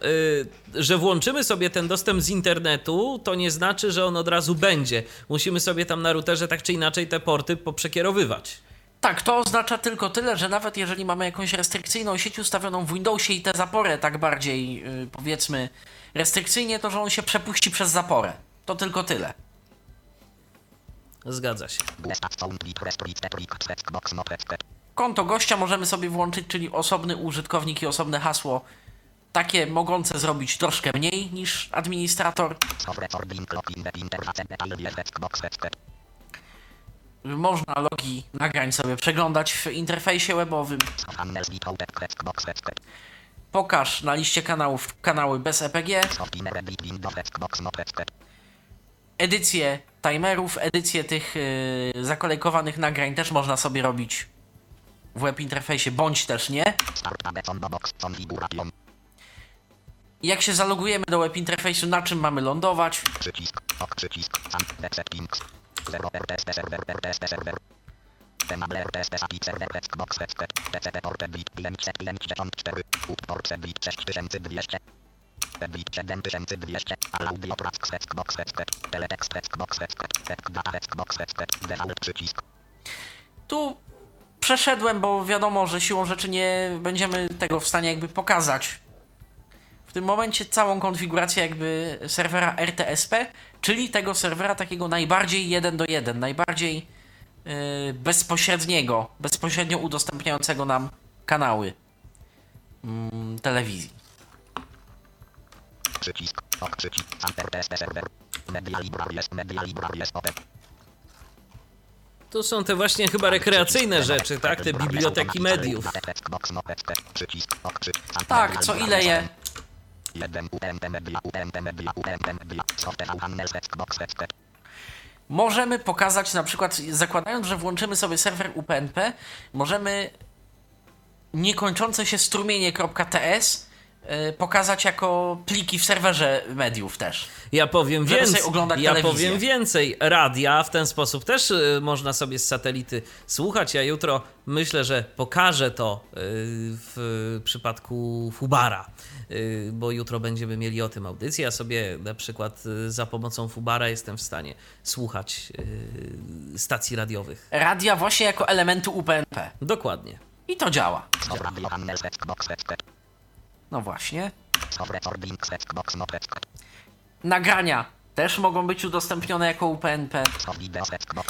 że włączymy sobie ten dostęp z internetu, to nie znaczy, że on od razu będzie. Musimy sobie tam na routerze tak czy inaczej te porty poprzekierowywać. Tak, to oznacza tylko tyle, że nawet jeżeli mamy jakąś restrykcyjną sieć ustawioną w Windowsie i tę zaporę tak bardziej, yy, powiedzmy, restrykcyjnie, to że on się przepuści przez zaporę. To tylko tyle. Zgadza się. Konto gościa możemy sobie włączyć, czyli osobny użytkownik i osobne hasło. Takie mogące zrobić troszkę mniej niż administrator. Można logi nagrań sobie przeglądać w interfejsie webowym. Pokaż na liście kanałów kanały bez EPG. Edycję timerów, edycję tych yy, zakolejkowanych nagrań też można sobie robić w web interfejsie, bądź też nie. Jak się zalogujemy do web interfejsu, na czym mamy lądować? Przycisk, ok, przycisk, sam, settings, 0 RTSP server, RTSP server. Enable RTSP API server, Xbox, TCP port, bit, 554, port, bit, 6200. Bit 7200, audio track, Xbox, teletext, Xbox, data, Xbox, default, przycisk. Tu przeszedłem, bo wiadomo, że siłą rzeczy nie będziemy tego w stanie jakby pokazać. W tym momencie całą konfigurację jakby serwera RTSP, czyli tego serwera takiego najbardziej 1 do 1, najbardziej yy, bezpośredniego, bezpośrednio udostępniającego nam kanały yy, telewizji. Przycisk, ok, przycisk, serwer, media libraries, media libraries, open. To są te właśnie chyba rekreacyjne rzeczy, tak? Te biblioteki mediów. Tak, co ile je. Możemy pokazać na przykład, zakładając, że włączymy sobie serwer UPnP, możemy niekończące się strumienie.ts y, pokazać jako pliki w serwerze mediów też. Ja powiem więcej. Ja telewizję. powiem więcej. Radia w ten sposób też y, można sobie z satelity słuchać. Ja jutro myślę, że pokażę to y, w przypadku Fubara, bo jutro będziemy mieli o tym audycję. Ja sobie na przykład za pomocą Fubara jestem w stanie słuchać stacji radiowych. Radia właśnie jako elementu UPnP. Dokładnie. I to działa. No właśnie. Nagrania też mogą być udostępnione jako UPnP.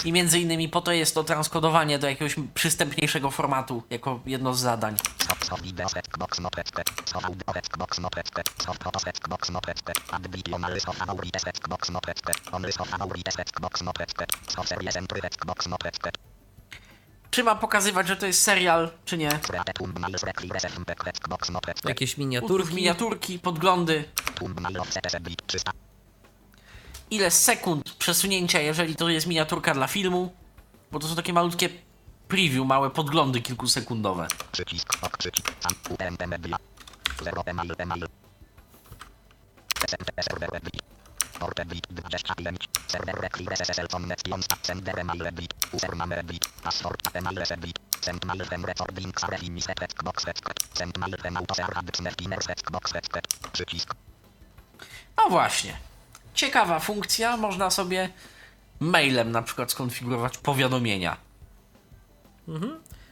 I między innymi po to jest to transkodowanie do jakiegoś przystępniejszego formatu, jako jedno z zadań. Czy ma pokazywać, że to jest serial, czy nie? Jakieś miniaturki. miniaturki, podglądy. Ile sekund przesunięcia, jeżeli to jest miniaturka dla filmu? Bo to są takie malutkie preview, małe podglądy kilkusekundowe. Przycisk, ok, przycisk, sam, UMP media. 0 email, email. SMTP server web. Port bit 25. Server receive SSL connection. Sender email bit. User name bit. Password email bit. Send mail from recording Sarefinis Xbox Send mail from autoservadyczne Piners Xbox Przycisk. No właśnie. Ciekawa funkcja, można sobie mailem na przykład skonfigurować powiadomienia.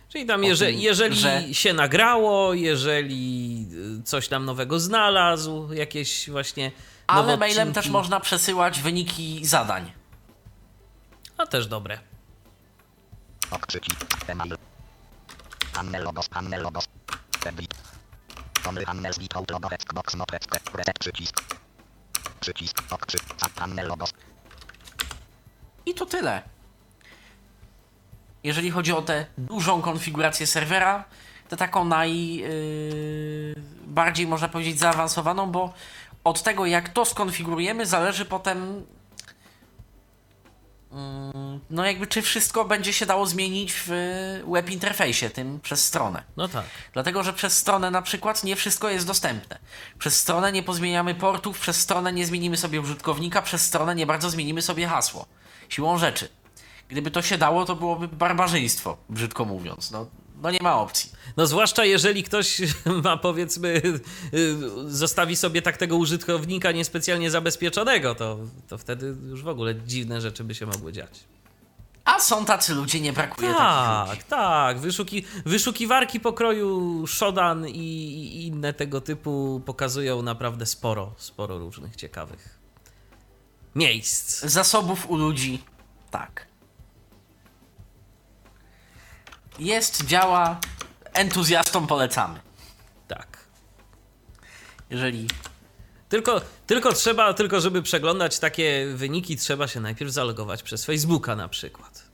Czyli tam, O jeże, tym, jeżeli że- się nagrało, jeżeli y, coś tam nowego znalazł, jakieś właśnie. Ale mailem też można przesyłać wyniki zadań. A też dobre. Email. Logos, logos. Reset przycisk. Przycisk. Logos. I to tyle. Jeżeli chodzi o tę dużą konfigurację serwera, to taką najbardziej można powiedzieć zaawansowaną, bo od tego jak to skonfigurujemy zależy potem mm, no jakby czy wszystko będzie się dało zmienić w web interfejsie tym przez stronę. No tak. Dlatego, że przez stronę na przykład nie wszystko jest dostępne. Przez stronę nie pozmieniamy portów, przez stronę nie zmienimy sobie użytkownika, przez stronę nie bardzo zmienimy sobie hasło. Siłą rzeczy. Gdyby to się dało, to byłoby barbarzyństwo, brzydko mówiąc. No, no nie ma opcji. No zwłaszcza jeżeli ktoś ma powiedzmy, y, zostawi sobie tak tego użytkownika niespecjalnie zabezpieczonego, to, to wtedy już w ogóle dziwne rzeczy by się mogły dziać. A są tacy ludzie, nie brakuje takich ludzi. Tak, tak. Wyszuki, wyszukiwarki pokroju Shodan i, i inne tego typu pokazują naprawdę sporo, sporo różnych ciekawych miejsc. Zasobów u ludzi, tak. Jest, działa, entuzjastom polecamy. Tak. Jeżeli Tylko, tylko trzeba, tylko żeby przeglądać takie wyniki, trzeba się najpierw zalogować przez Facebooka na przykład.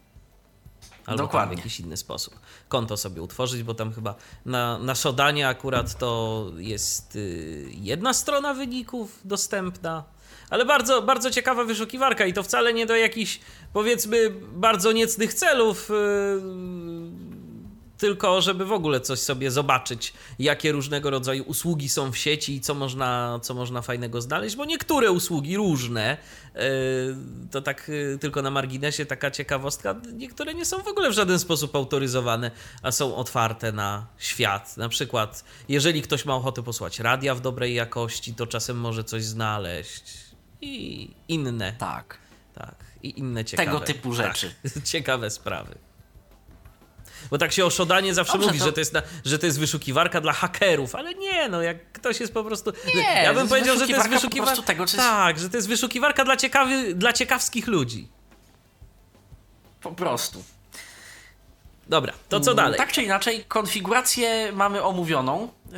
Albo Dokładnie. w jakiś inny sposób. Konto sobie utworzyć, bo tam chyba na, na Shodanie akurat to jest y, jedna strona wyników dostępna. Ale bardzo, bardzo ciekawa wyszukiwarka i to wcale nie do jakichś, powiedzmy, bardzo niecnych celów, y, tylko żeby w ogóle coś sobie zobaczyć, jakie różnego rodzaju usługi są w sieci i co można, co można fajnego znaleźć, bo niektóre usługi różne, yy, to tak yy, tylko na marginesie taka ciekawostka, niektóre nie są w ogóle w żaden sposób autoryzowane, a są otwarte na świat. Na przykład, jeżeli ktoś ma ochotę posłać radia w dobrej jakości, to czasem może coś znaleźć i inne, tak. tak, i inne ciekawe. Tego typu rzeczy. Tak, ciekawe sprawy. Bo tak się o Shodanie zawsze Dobrze, mówi, to- że, to jest na, że to jest wyszukiwarka dla hakerów, ale nie, no jak ktoś jest po prostu... Nie, ja bym powiedział, że to jest wyszukiwarka tego, jest- Tak, że to jest wyszukiwarka dla, ciekawy, dla ciekawskich ludzi. Po prostu. Dobra, to co dalej? Tak czy inaczej, konfigurację mamy omówioną. Yy,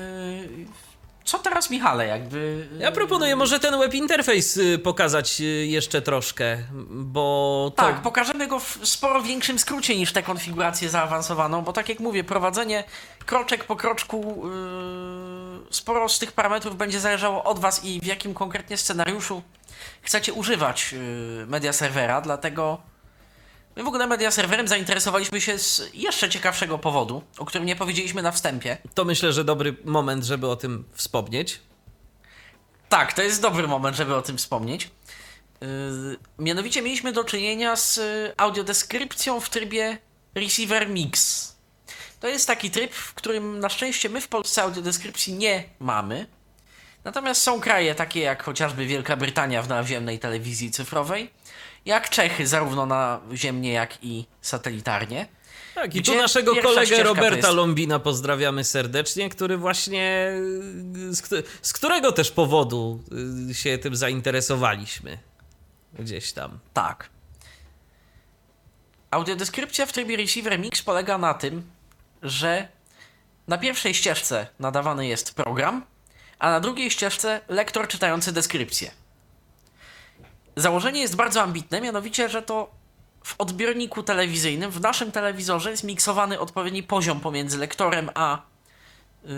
Co teraz, Michale, jakby... Ja proponuję może ten web interfejs y, pokazać y, jeszcze troszkę, bo to... Tak, pokażemy go w sporo większym skrócie niż tę konfigurację zaawansowaną, bo tak jak mówię, prowadzenie kroczek po kroczku, yy, sporo z tych parametrów będzie zależało od Was i w jakim konkretnie scenariuszu chcecie używać yy, media serwera, dlatego my w ogóle media serwerem zainteresowaliśmy się z jeszcze ciekawszego powodu, o którym nie powiedzieliśmy na wstępie. To myślę, że dobry moment, żeby o tym wspomnieć. Tak, to jest dobry moment, żeby o tym wspomnieć. Yy, mianowicie mieliśmy do czynienia z audiodeskrypcją w trybie Receiver Mix. To jest taki tryb, w którym na szczęście my w Polsce audiodeskrypcji nie mamy. Natomiast są kraje takie jak chociażby Wielka Brytania w naziemnej telewizji cyfrowej, jak Czechy zarówno naziemnie, jak i satelitarnie. Tak, i tu naszego kolegę Roberta Lombina pozdrawiamy serdecznie, który właśnie. Z, z którego też powodu y, się tym zainteresowaliśmy. Gdzieś tam. Tak. Audiodeskrypcja w trybie Receiver Mix polega na tym, że na pierwszej ścieżce nadawany jest program, a na drugiej ścieżce lektor czytający deskrypcję. Założenie jest bardzo ambitne, mianowicie, że to w odbiorniku telewizyjnym, w naszym telewizorze jest miksowany odpowiedni poziom pomiędzy lektorem a yy,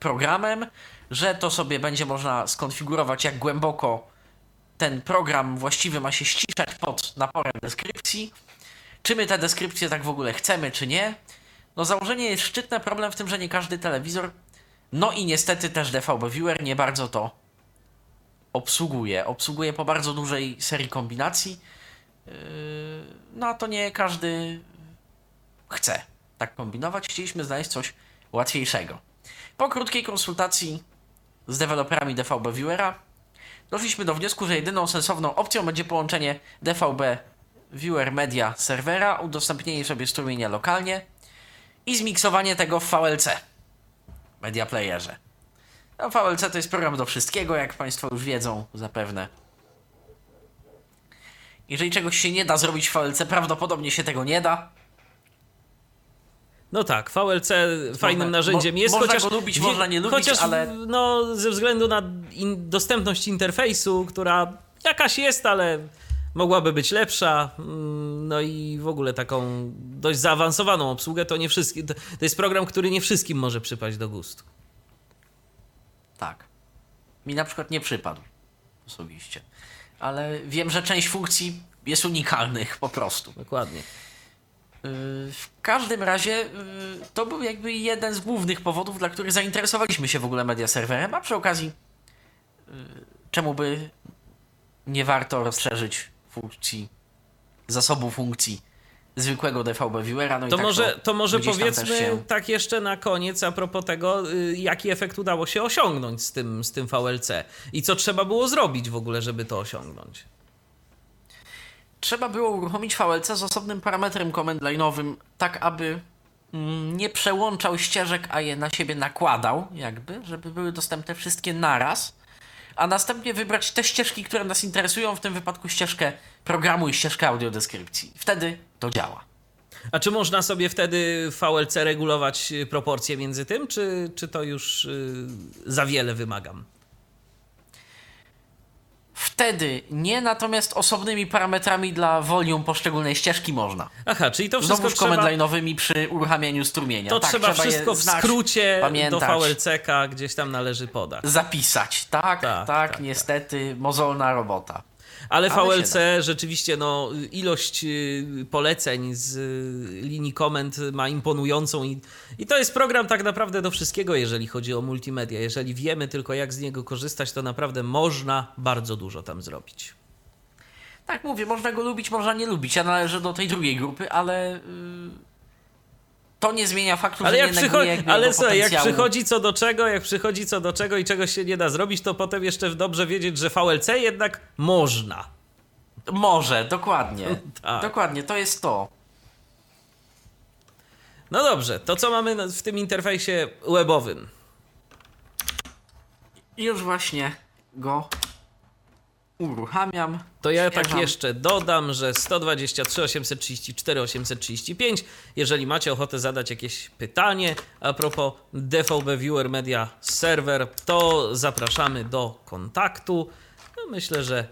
programem, że to sobie będzie można skonfigurować, jak głęboko ten program właściwy ma się ściszać pod naporem deskrypcji. Czy my te deskrypcje tak w ogóle chcemy, czy nie? No założenie jest szczytne, problem w tym, że nie każdy telewizor, no i niestety też DVB Viewer nie bardzo to obsługuje. Obsługuje po bardzo dużej serii kombinacji. Yy, No a to nie każdy chce tak kombinować. Chcieliśmy znaleźć coś łatwiejszego. Po krótkiej konsultacji z deweloperami DVB Viewera doszliśmy do wniosku, że jedyną sensowną opcją będzie połączenie DVB Viewer Media serwera, udostępnienie sobie strumienia lokalnie i zmiksowanie tego w VLC Media Playerze. No, VLC to jest program do wszystkiego, jak Państwo już wiedzą zapewne. Jeżeli czegoś się nie da zrobić w VLC, prawdopodobnie się tego nie da. No tak, VLC fajnym narzędziem mo- jest, można chociaż, go lubić, wie- można nie lubić, chociaż ale- no, ze względu na in, dostępność interfejsu, która jakaś jest, ale mogłaby być lepsza, mm, no i w ogóle taką dość zaawansowaną obsługę, to nie wszystkim, to, to jest program, który nie wszystkim może przypaść do gustu. Tak. Mi na przykład nie przypadł osobiście. Ale wiem, że część funkcji jest unikalnych po prostu. Dokładnie. Yy, W każdym razie yy, to był jakby jeden z głównych powodów, dla których zainteresowaliśmy się w ogóle media serwerem, a przy okazji yy, czemu by nie warto rozszerzyć funkcji, zasobu funkcji zwykłego DVB Viewera. No To tak może, to może tam też powiedzmy się- tak jeszcze na koniec a propos tego, y, jaki efekt udało się osiągnąć z tym, z tym VLC i co trzeba było zrobić w ogóle, żeby to osiągnąć. Trzeba było uruchomić VLC z osobnym parametrem command line'owym, tak aby mm, nie przełączał ścieżek, a je na siebie nakładał, jakby, żeby były dostępne wszystkie naraz, a następnie wybrać te ścieżki, które nas interesują, w tym wypadku ścieżkę programu i ścieżkę audiodeskrypcji. Wtedy to działa. A czy można sobie wtedy VLC regulować proporcje między tym, czy, czy to już y, za wiele wymagam? Wtedy nie, natomiast osobnymi parametrami dla volume poszczególnej ścieżki można. Aha, czyli to wszystko Znowuż trzeba, command przy uruchamianiu strumienia. to tak, trzeba je wszystko w skrócie do pamiętać. VLC-ka gdzieś tam należy podać. Zapisać. Tak, Tak, tak, tak, niestety, mozolna robota. Ale Ale VLC rzeczywiście, no, ilość y, poleceń z y, linii komend ma imponującą i, i to jest program tak naprawdę do wszystkiego, jeżeli chodzi o multimedia. Jeżeli wiemy tylko, jak z niego korzystać, to naprawdę można bardzo dużo tam zrobić. Tak mówię, można go lubić, można nie lubić. Ja należę do tej drugiej grupy, ale yy, to nie zmienia faktu, Ale że jak, nie przycho- neguje ale słuchaj, jak przychodzi co do czego, jak przychodzi co do czego i czegoś się nie da zrobić, to potem jeszcze dobrze wiedzieć, że VLC jednak można. Może, dokładnie. Tak. Dokładnie, to jest to. No dobrze, to co mamy w tym interfejsie webowym? Już właśnie go uruchamiam. To ja tak jeszcze dodam, że 123 834 835. Jeżeli macie ochotę zadać jakieś pytanie a propos DVB Viewer Media Server, to zapraszamy do kontaktu. No myślę, że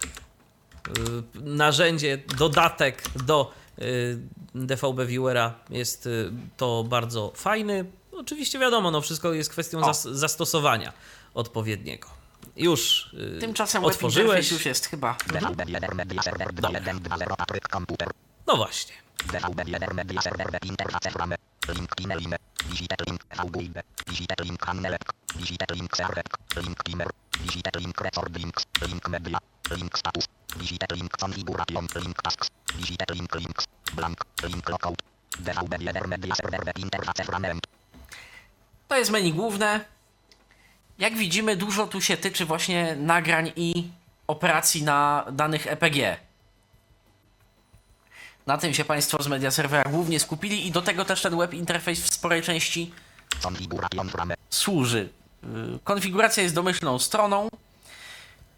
y, narzędzie, dodatek do y, DVB Viewera jest y, to bardzo fajny. Oczywiście wiadomo, no wszystko jest kwestią zas- zastosowania odpowiedniego. Już y, Tymczasem otworzyłeś. już jest chyba. DVB1 Media Server 2120 Patryk Komputer. No właśnie. DVB1 Media Server Web Interface Frame. Link Kinelime. Visited link VGUID. Visited link Hannelek. Visited link Servek. Link Timer. Visited link Record Links. Link Media. Link Status. Visited link Configuration. Link Tasks. Visited link Links. Blank. Link Lockout. DVB1 Media Server Web Interface Frame. To jest menu główne. Jak widzimy, dużo tu się tyczy właśnie nagrań i operacji na danych EPG. Na tym się Państwo z Media Servera głównie skupili i do tego też ten web interface w sporej części służy. Yy, Konfiguracja jest domyślną stroną.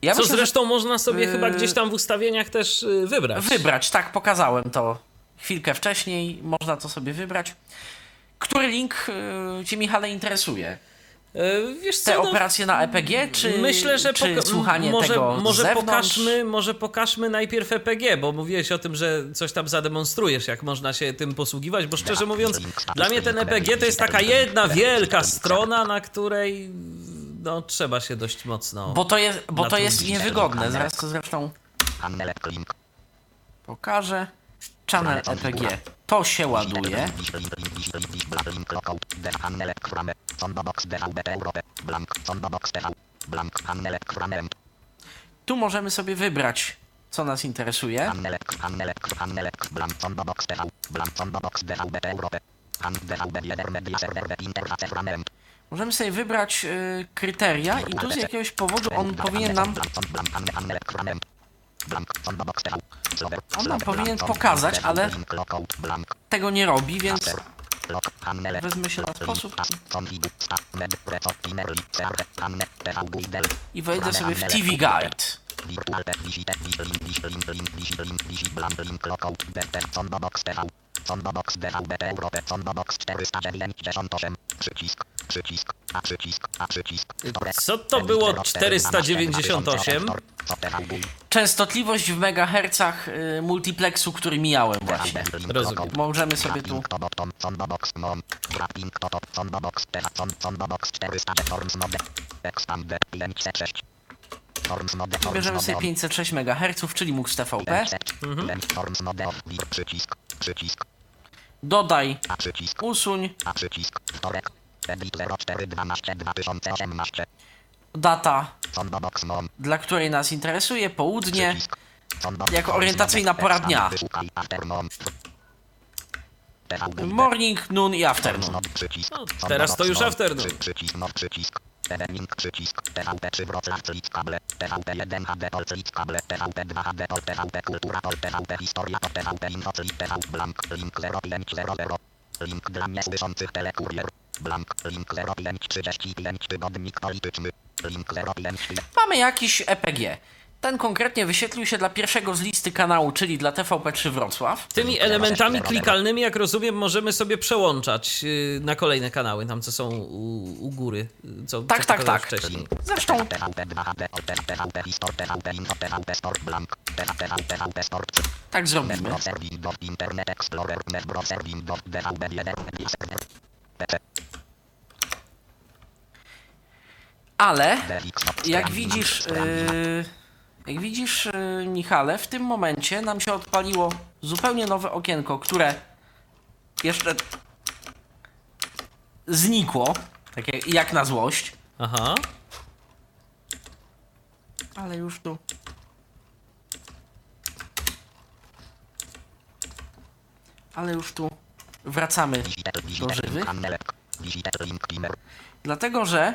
Ja Co myślę, że zresztą można sobie yy, chyba gdzieś tam w ustawieniach też yy, wybrać. wybrać, tak, pokazałem to chwilkę wcześniej, można to sobie wybrać. Który link yy, Cię, Michale, interesuje? Yy, Wiesz Te co, no, operacje na EPG, czy, myślę, że czy poka- słuchanie może, tego może zewnątrz? pokażmy, może pokażmy najpierw EPG, bo mówiłeś o tym, że coś tam zademonstrujesz, jak można się tym posługiwać, bo szczerze mówiąc, dla mnie ten EPG to jest taka jedna wielka strona, na której no, trzeba się dość mocno... Bo to jest, bo to jest niewygodne. Zaraz to zresztą pokażę. Channel EPG. To się ładuje. Tu możemy sobie wybrać, co nas interesuje. Hannelek, Hannelek, Hannelek, Blank Sondobox TV, Blank Sondobox DVB Europe, Han DVB 1 Media Server Web Interface Frame. Możemy sobie wybrać y, kryteria i tu z jakiegoś powodu on powinien nam On nam powinien pokazać, ale- tego nie robi, więc Wezmę się na sposób. I wejdę sobie w TV Guide. Virtual Tech, Visite, Vislink, Vislink, Link, Vislink, Visibland, Link, Lockout, DT, Sondobox TV, Sondobox DVB Europe, Sondobox 498, przycisk, przycisk, a przycisk, a przycisk, Co to było 498? Częstotliwość w megahercach y, multiplexu, który mijałem właśnie. Rozumiem. Możemy sobie tu Sondobox mom, wrapping to top, sondobox te, son, sondobox 400 forms mode, expand 506. Bierzemy sobie on, 506 MHz, czyli MUX TVP. 500, length forms mode off, wir, przycisk, przycisk, Dodaj, usuń, a przycisk, wtorek, edit 0412 2018, data, dla której nas interesuje, południe. Jako orientacyjna pora dnia. Morning, noon i afternoon. No, teraz to już afternoon. Przy- Przycisk. TVP 3 Wrocław Click kable. TVP 1 HD Pol Click kable. TVP 2 HD Pol TVP Kultura Pol TVP Historia Pol TVP Info Click TV Blank. Link 0 5 0 0. Link dla niesłyszących telekurier. Blank. Link 0 5 35 tygodnik polityczny. Link 0 5 Mamy jakiś EPG. Ten konkretnie wyświetlił się dla pierwszego z listy kanału, czyli dla TVP3 Wrocław. Tymi elementami klikalnymi, jak rozumiem, możemy sobie przełączać yy, na kolejne kanały, tam co są u, u góry, yy, co Tak, co tak, tak. wcześniej. Zresztą TVP 2 HD Pol TVP Histor TVP Info TVP Sport Blank. TVP TVP Sport tak zrobimy. Browser Windows Internet Explorer Net Browser Windows DVB 1 Media Server PC Ale jak widzisz, yy, jak widzisz, y, Michale, w tym momencie nam się odpaliło zupełnie nowe okienko, które jeszcze znikło, tak jak, jak na złość. Aha. Ale już tu. Ale już tu wracamy do żywych. Dlatego, że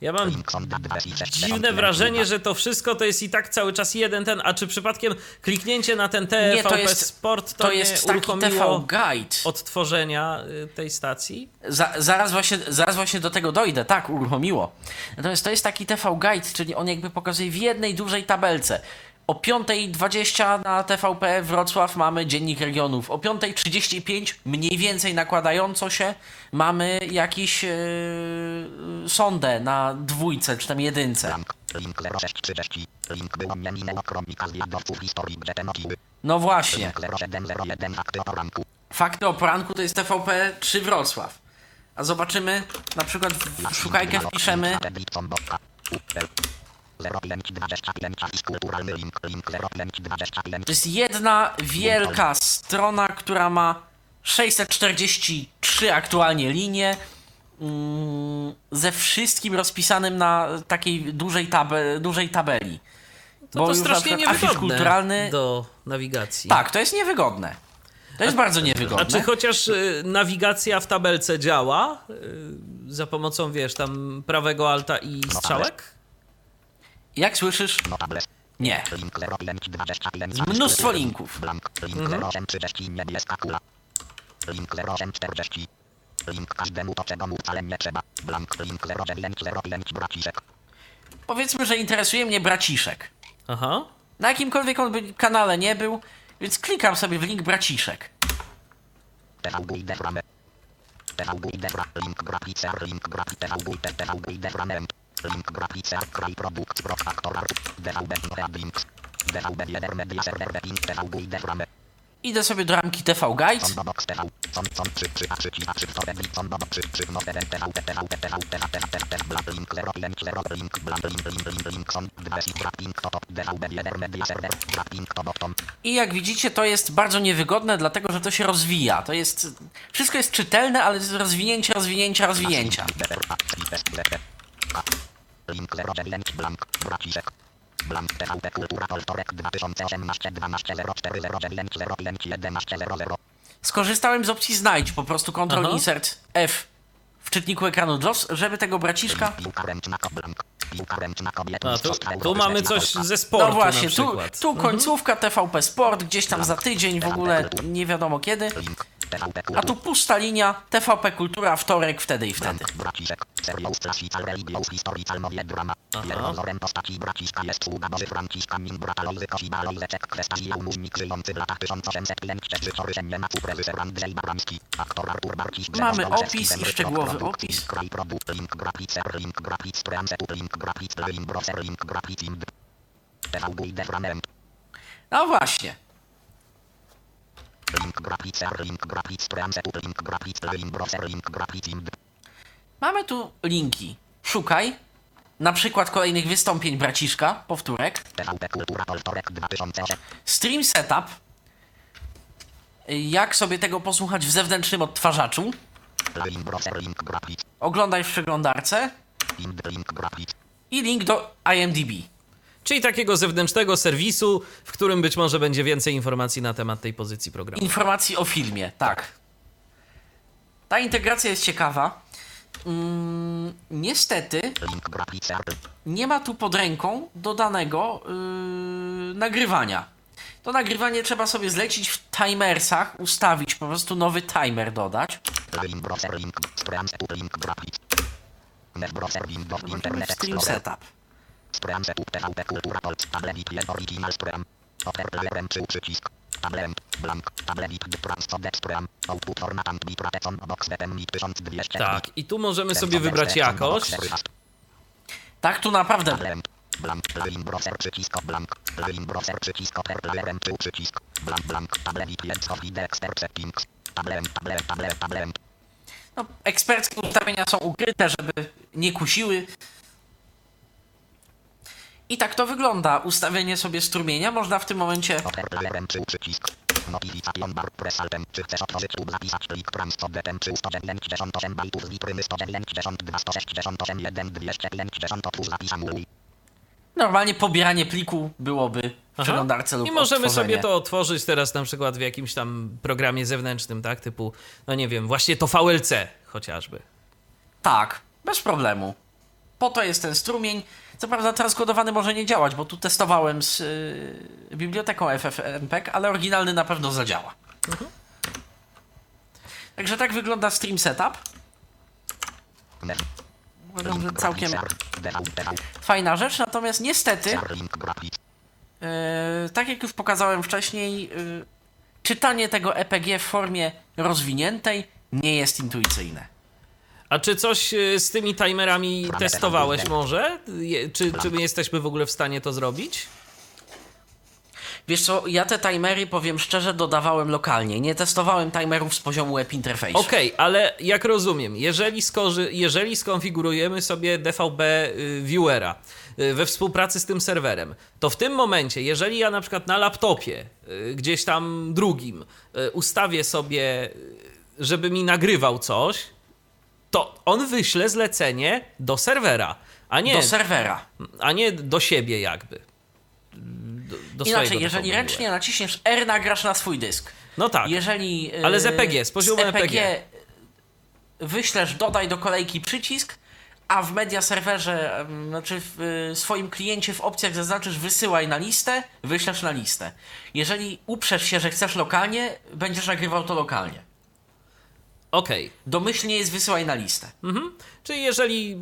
Ja mam dziwne wrażenie, że to wszystko to jest i tak cały czas jeden ten, a czy przypadkiem kliknięcie na ten TVP nie, to jest, Sport to, to jest nie taki TV Guide odtworzenia y, tej stacji? Za, zaraz, właśnie, zaraz właśnie do tego dojdę, tak, uruchomiło. Natomiast to jest taki TV Guide, czyli on jakby pokazuje w jednej dużej tabelce o 5.20 na TVP Wrocław mamy Dziennik Regionów. O 5.35 mniej więcej nakładająco się mamy jakiś yy, sondę na dwójce czy tam jedynce. Link 0630 Link minęło zwiadowców historii No właśnie, Link 0701 akty o ranku fakty o poranku to jest TVP 3 Wrocław. A zobaczymy, na przykład w szukajkę wpiszemy 0525 Afis kulturalny link, link 0525 To jest jedna wielka strona, która ma 643 aktualnie linie. mm, Ze wszystkim rozpisanym na takiej dużej, tabe, dużej tabeli. To, Bo to strasznie niewygodne kulturalny. do nawigacji. Tak, to jest niewygodne. To jest bardzo A niewygodne. czy chociaż y, nawigacja w tabelce działa y, za pomocą, wiesz, tam prawego alta i strzałek? Jak słyszysz? Nie. Link 0525 Mnóstwo linków. Blank Link 0830 niebieska kula Link 0840 Link każdemu to czego mu wcale nie trzeba Blank Link 0905 braciszek Powiedzmy, że interesuje mnie braciszek. Aha. Na jakimkolwiek on by kanale nie był, więc klikam sobie w link braciszek. TVB i deframe TVB i defra Link graficer Link deframent Link graficer kraj produkt pro aktor DVB Norea Links DVB 1 media server Link TVB i deframe Idę sobie do ramki TV Guide. Sondobox TV Son Son 3 3 A 3 A 3 4 Sondobox 3 3 1 TV TV TV TV TV TV Blank Link 0 Link 0 Link Blank Link Link Link Link Son 2 Link to top DVB 1 media server Link to bottom I jak widzicie, to jest bardzo niewygodne, dlatego że to się rozwija. To jest. Wszystko jest czytelne, ale jest rozwinięcie, rozwinięcia, rozwinięcia. Link 09 Blank, braciszek. Blank TVP Kultura Poltorek 2018 12 04 09 05 11 00 Skorzystałem z opcji znajdź, po prostu Ctrl Aha. Insert F w czytniku ekranu JOS, żeby tego braciszka. A, tu, tu mamy coś ze sportu No właśnie, na tu, tu końcówka TVP Sport, gdzieś tam za tydzień, w ogóle nie wiadomo kiedy. A tu pusta linia TVP Kultura, wtorek, wtedy i wtedy. Blank, braciszek. Serial Classical Religious Historical Nowie Drama. Pierwowzorem postaci braciszka jest sługa Boży Franciszka Min brata Lolzy Kosiba Lolzeczek Kwestazjał Muźnik żyjący w latach 1805 Chorysienie na reżyser Andrzej Babramski. Aktor Artur Barciś Grzegorz Mamy opis i szczegółowy opis. No właśnie. Link Graficer, Link Grafic Transetu, Link Grafic Link Browser, Link Grafic Ind. Mamy tu linki. Szukaj. Na przykład kolejnych wystąpień braciszka, powtórek. TVP Kultura Poltorek 2008. Stream Setup. Jak sobie tego posłuchać w zewnętrznym odtwarzaczu? Oglądaj w przeglądarce i link do IMDb. Czyli takiego zewnętrznego serwisu, w którym być może będzie więcej informacji na temat tej pozycji programu. Informacji o filmie, tak. Ta integracja jest ciekawa. Mm, niestety nie ma tu pod ręką dodanego yy, nagrywania. To nagrywanie trzeba sobie zlecić w timersach, ustawić, po prostu nowy timer dodać. Stream setup setup TVP Kultura Polska. Jest original stream. Oper playerem czy przycisk. Blank. Tablet transcodec stream. Output format and bitrate on box VPN 1200. Tak, i tu możemy sobie wybrać jakość. Tak, tu naprawdę Blank. Blank. Link browser przycisk blank. Link browser przycisk playerem czy przycisk. Blank blank. Tablet jest of video expert settings. Tablet. Tablet. Tablet. Tablet. no, eksperckie ustawienia są ukryte, żeby nie kusiły. I tak to wygląda. Ustawienie sobie strumienia można w tym momencie Oper playerem czy przycisk. Notification bar press altem. Czy chcesz otworzyć lub zapisać plik transcodetem czy 198 bajtów z litrymy 192 168 1 250 otwórz zapis anuluj. Normalnie pobieranie pliku byłoby w przeglądarce lub I możemy odtworzenie. sobie to otworzyć teraz na przykład w jakimś tam programie zewnętrznym, tak? Typu, no nie wiem, właśnie to VLC chociażby. Tak, bez problemu. Po to jest ten strumień. Co prawda transkodowany może nie działać, bo tu testowałem z yy, biblioteką FFmpeg, ale oryginalny na pewno zadziała. Także tak wygląda Stream Setup. Uważam, że całkiem fajna rzecz, natomiast niestety, yy, tak jak już pokazałem wcześniej, yy, czytanie tego EPG w formie rozwiniętej nie jest intuicyjne. A czy coś y, z tymi timerami testowałeś może? Czy, czy my jesteśmy w ogóle w stanie to zrobić? Wiesz co, ja te timery, powiem szczerze, dodawałem lokalnie. Nie testowałem timerów z poziomu web interface. Okej, ale jak rozumiem, jeżeli, skorzy, jeżeli skonfigurujemy sobie DVB y, Viewera y, we współpracy z tym serwerem, to w tym momencie, jeżeli ja na przykład na laptopie, y, gdzieś tam drugim, ustawię sobie, żeby mi nagrywał coś, to on wyśle zlecenie do serwera, a nie, Do serwera. a nie do siebie jakby. Do, do Inaczej, jeżeli ręcznie naciśniesz R, nagrasz na swój dysk. No tak. Jeżeli. e, Ale z EPG, z poziomu EPG. wyślesz dodaj do kolejki przycisk, a w media serwerze, em, znaczy w e, swoim kliencie w opcjach zaznaczysz wysyłaj na listę, wyślesz na listę. Jeżeli uprzesz się, że chcesz lokalnie, będziesz nagrywał to lokalnie. Okej. Domyślnie jest wysyłaj na listę. Mhm. Czyli jeżeli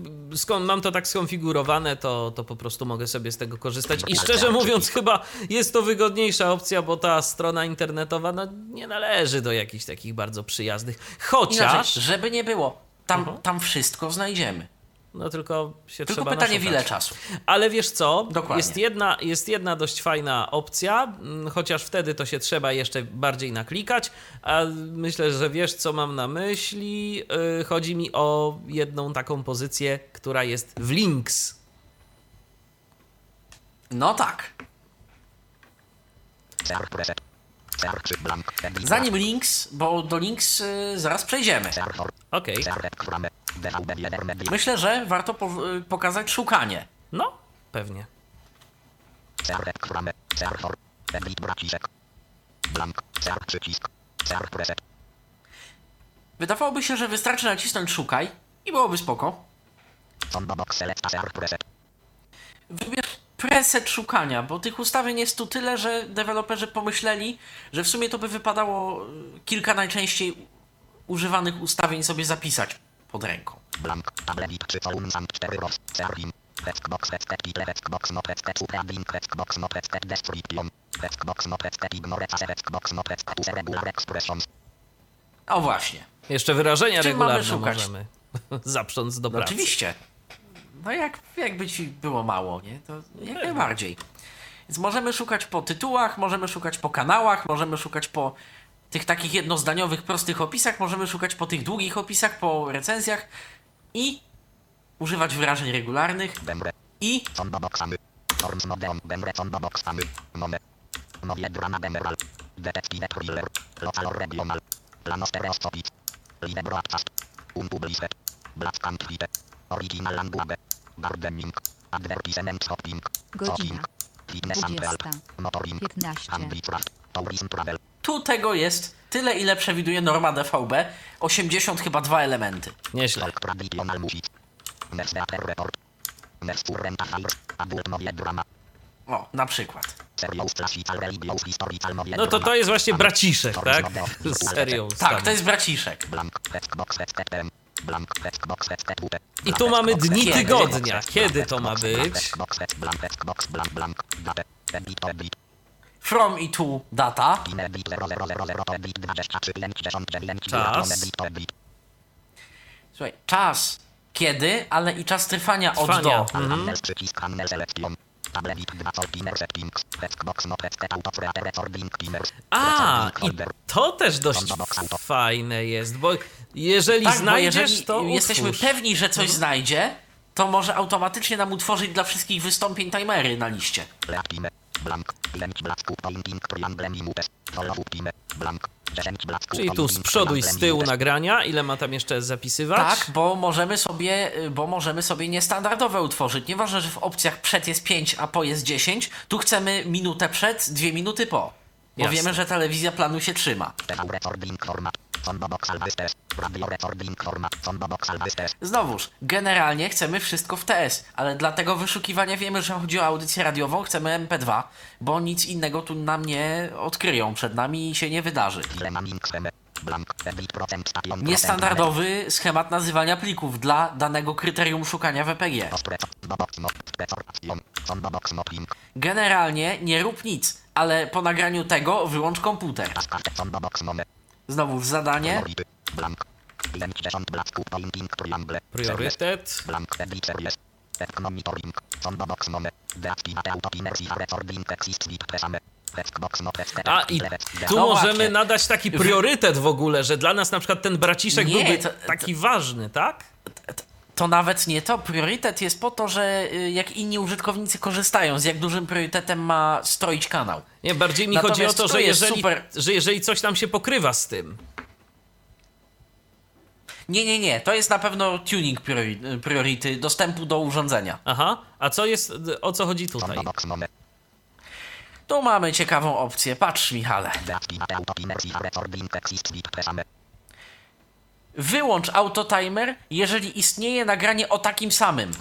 mam to tak skonfigurowane, to, to po prostu mogę sobie z tego korzystać. I szczerze mówiąc, chyba jest to wygodniejsza opcja, bo ta strona internetowa no, nie należy do jakichś takich bardzo przyjaznych. Chociaż, Inaczej, żeby nie było, tam, Mhm. tam wszystko znajdziemy. No tylko się Tylko trzeba pytanie naszukać. ile czasu. Ale wiesz co? Dokładnie. Jest jedna, jest jedna dość fajna opcja, mm, chociaż wtedy to się trzeba jeszcze bardziej naklikać. A myślę, że wiesz, co mam na myśli. Yy, chodzi mi o jedną taką pozycję, która jest w links. No tak. Zanim links, bo do links y, zaraz przejdziemy. Okej. Media. Myślę, że warto po, y, pokazać szukanie. No, pewnie. Wydawałoby się, że wystarczy nacisnąć szukaj i byłoby spoko. Wybierz preset szukania, bo tych ustawień jest tu tyle, że deweloperzy pomyśleli, że w sumie to by wypadało y, kilka najczęściej używanych ustawień sobie zapisać pod ręką. Blank. Tablet czy phone sam 4 rows. Serving. Hexbox headset title hexbox not headset subheading hexbox not headset description. Hexbox not headset ignore case hexbox not headset use regular expressions. O właśnie. Jeszcze wyrażenia Czym regularne możemy zaprząc do No pracy. oczywiście. No jak, jakby ci było mało, nie? To jak najbardziej. Więc możemy szukać po tytułach, możemy szukać po kanałach, możemy szukać po tych takich jednozdaniowych, prostych opisach, możemy szukać po tych długich opisach, po recenzjach i używać wyrażeń regularnych i Original language. Gardening. Advertisement shopping. Godzina. Fitness and health. 20. Motoring. 15. Handicraft. Tourism travel. Tu tego jest tyle, ile przewiduje norma DVB. 80 chyba dwa elementy. Nieźle. Folk traditional music. Next theater report. Next current affairs. Adult novel drama. O, na przykład. No to to jest właśnie braciszek, tak? Z serią. Tak, tam. to jest braciszek. I tu mamy dni tygodnia. Kiedy to ma być? From i to data. debit, 0000, debit, 23, 59, Czas. Słuchaj, czas kiedy, ale i czas trwania od Trwania. do. Mhm. Handels, przycisk, handel, selection, tablet, 2, sol, timer, settings, Xbox, no, text, auto, creator, recording, timers, A, i to też dość fajne jest, bo jeżeli Tak, bo znajdziesz, jeżeli to jesteśmy utwórz. pewni, że coś Mhm. znajdzie, to może automatycznie nam utworzyć dla wszystkich wystąpień timery na liście. leak, time, blank, 5, black, scoop, pointing, triangle, minutes, follow, time, blank, 10, black, scoop, Czyli tu z przodu i z tyłu nagrania, ile ma tam jeszcze zapisywać? Tak, bo możemy sobie, bo możemy sobie niestandardowe utworzyć. Nieważne, że w opcjach przed jest 5, a po jest 10, tu chcemy minutę przed, dwie minuty po. Bo Jasne. wiemy, że telewizja planu się trzyma. Znowuż, generalnie chcemy wszystko w TS, ale dla tego wyszukiwania wiemy, że chodzi o audycję radiową, chcemy MP2, bo nic innego tu nam nie odkryją przed nami i się nie wydarzy. Niestandardowy schemat nazywania plików dla danego kryterium szukania w EPG. Sonbobox not, station, Sonbobox not link, Generalnie nie rób nic, ale po nagraniu tego wyłącz komputer. Znowuż zadanie. Blank, 50, black, scoop, pointing, triangle, series, Priorytet. blank, nome, deactivate recording, presame, A i tu No możemy właśnie. nadać taki priorytet w ogóle, że dla nas na przykład ten braciszek Nie, byłby to- taki ważny, tak? To nawet nie to. Priorytet jest po to, że y, jak inni użytkownicy korzystają, z jak dużym priorytetem ma stroić kanał. Nie, bardziej mi Natomiast chodzi o to, to że jeżeli, super. że jeżeli coś tam się pokrywa z tym. Nie, nie, nie. To jest na pewno tuning priori- priority dostępu do urządzenia. Aha, a co jest, o co chodzi tutaj? Tu mamy ciekawą opcję. Patrz, Michale. Wyłącz autotimer, jeżeli istnieje nagranie o takim samym.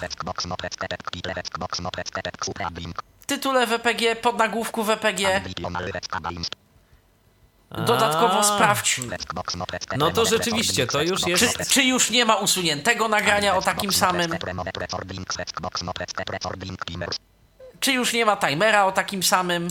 W tytule WPG, pod nagłówku WPG. Dodatkowo A, sprawdź, Xbox not, text, No to rzeczywiście, to już jest- czy, czy już nie ma usuniętego nagrania o takim samym. Czy już nie ma timera o takim samym.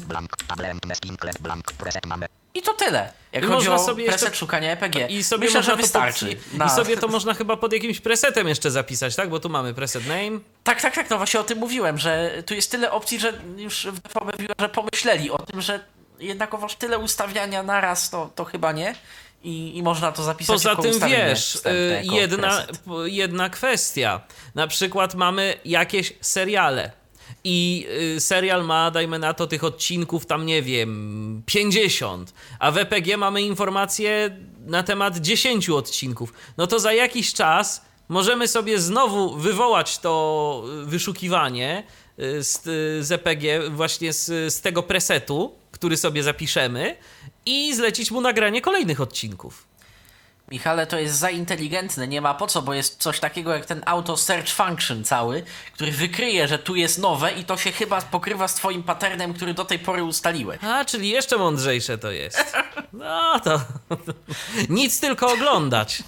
I to tyle. Jak I chodzi można o sobie preset jeszcze- szukania EPG. I sobie Myślę, można że to wystarczy. Pod, na- I sobie to można chyba pod jakimś presetem jeszcze zapisać, tak? Bo tu mamy preset name. Tak, tak, tak, no właśnie o tym mówiłem, że tu jest tyle opcji, że już w DVB że pomyśleli o tym, że jednakowoż tyle ustawiania naraz to, to chyba nie. I, I można to zapisać Poza tym wiesz, y, jedna, jedna kwestia. Na przykład mamy jakieś seriale. I y, serial ma, dajmy na to, tych odcinków tam, nie wiem, 50, a w EPG mamy informacje na temat 10 odcinków. No to za jakiś czas możemy sobie znowu wywołać to y, wyszukiwanie z, y, z EPG, właśnie z, z tego presetu, który sobie zapiszemy, i zlecić mu nagranie kolejnych odcinków. Michale, to jest za inteligentne, nie ma po co, bo jest coś takiego jak ten auto search function cały, który wykryje, że tu jest nowe i to się chyba pokrywa z twoim patternem, który do tej pory ustaliłeś. A, czyli jeszcze mądrzejsze to jest. No to. Nic tylko oglądać.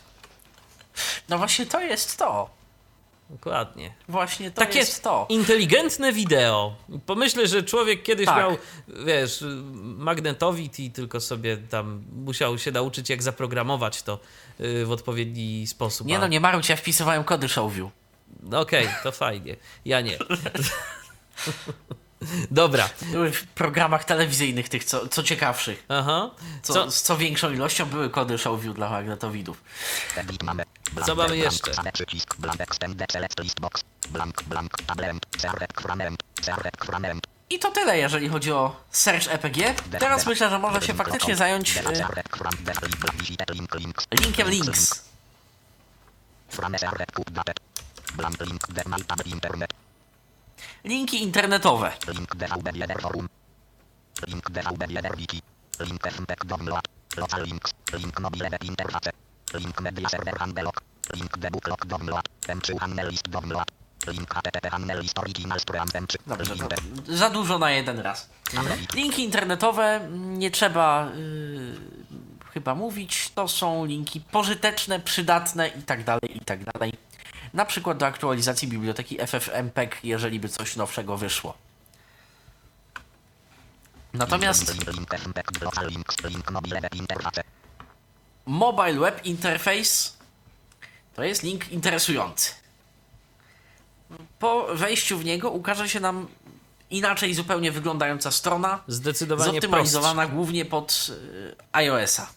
No właśnie to jest to. Dokładnie. Właśnie to Takie jest to. inteligentne wideo. Pomyślę, że człowiek kiedyś Tak. miał, wiesz, magnetowid i tylko sobie tam musiał się nauczyć, jak zaprogramować to y, w odpowiedni sposób. Nie A- no, nie marudź, ja wpisywałem kody ShowView. No Okej, to fajnie. Ja nie. Dobra. Były w programach telewizyjnych tych, co, co ciekawszych. Aha. Co, Co, Z co większą ilością były kody ShowView dla magnetowidów. Blank, Co mamy jeszcze? przycisk, blank, extend, select list box, blank, blank, tablet, serwet, fragment, serwet, fragment, I to tyle, jeżeli chodzi o Search EPG. Teraz myślę, że może się faktycznie zająć y, linkiem links. Linki internetowe. Link DVB1 forum. Link DVB1 wiki. Link FMPEG download. Local links. Link mobile web interface. Link media server handlock. Link debug log download. M3 handle list download. Link http original stream M3. Dobrze, to za dużo na jeden raz. Linki internetowe mm, nie trzeba y, chyba mówić. To są linki pożyteczne, przydatne i tak dalej, i tak dalej. Na przykład do aktualizacji biblioteki FFmpeg, jeżeli by coś nowszego wyszło. Natomiast Link link FMPEG local links. Link mobile web interface. To jest link interesujący. Po wejściu w niego ukaże się nam inaczej zupełnie wyglądająca strona, Zdecydowanie zoptymalizowana głównie pod y, iOS-a.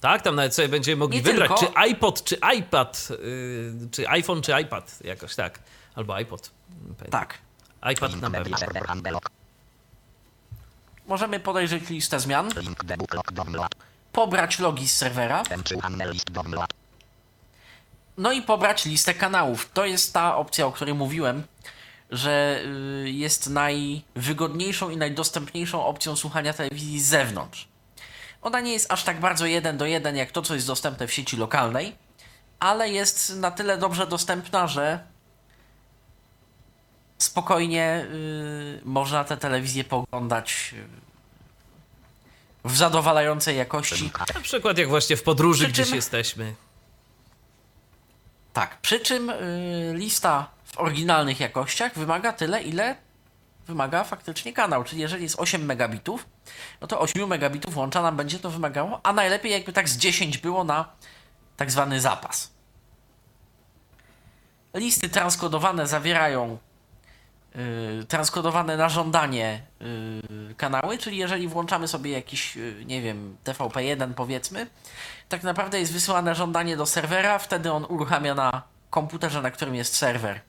Tak, tam nawet sobie będziemy mogli Nie wybrać, tylko. czy iPod, czy iPad, yy, czy iPhone, czy iPad, jakoś tak. Albo iPod. Tak. iPad na pewno. Możemy podejrzeć listę zmian, Pobrać logi z serwera, M3 handle list download. no i pobrać listę kanałów. To jest ta opcja, o której mówiłem, że y, jest najwygodniejszą i najdostępniejszą opcją słuchania telewizji z zewnątrz. Ona nie jest aż tak bardzo jeden do jeden jak to, co jest dostępne w sieci lokalnej, ale jest na tyle dobrze dostępna, że spokojnie y, można tę telewizję poglądać y, w zadowalającej jakości. Na przykład jak właśnie w podróży Przy gdzieś czym- jesteśmy. Tak, przy czym y, lista w oryginalnych jakościach wymaga tyle, ile wymaga faktycznie kanał. Czyli jeżeli jest 8 megabitów, no to 8 megabitów łącza nam będzie to wymagało, a najlepiej jakby tak z 10 było na tak zwany zapas. Listy transkodowane zawierają transkodowane na żądanie y, kanały, czyli jeżeli włączamy sobie jakiś, y, nie wiem, TVP1 powiedzmy, tak naprawdę jest wysyłane żądanie do serwera, wtedy on uruchamia na komputerze, na którym jest serwer,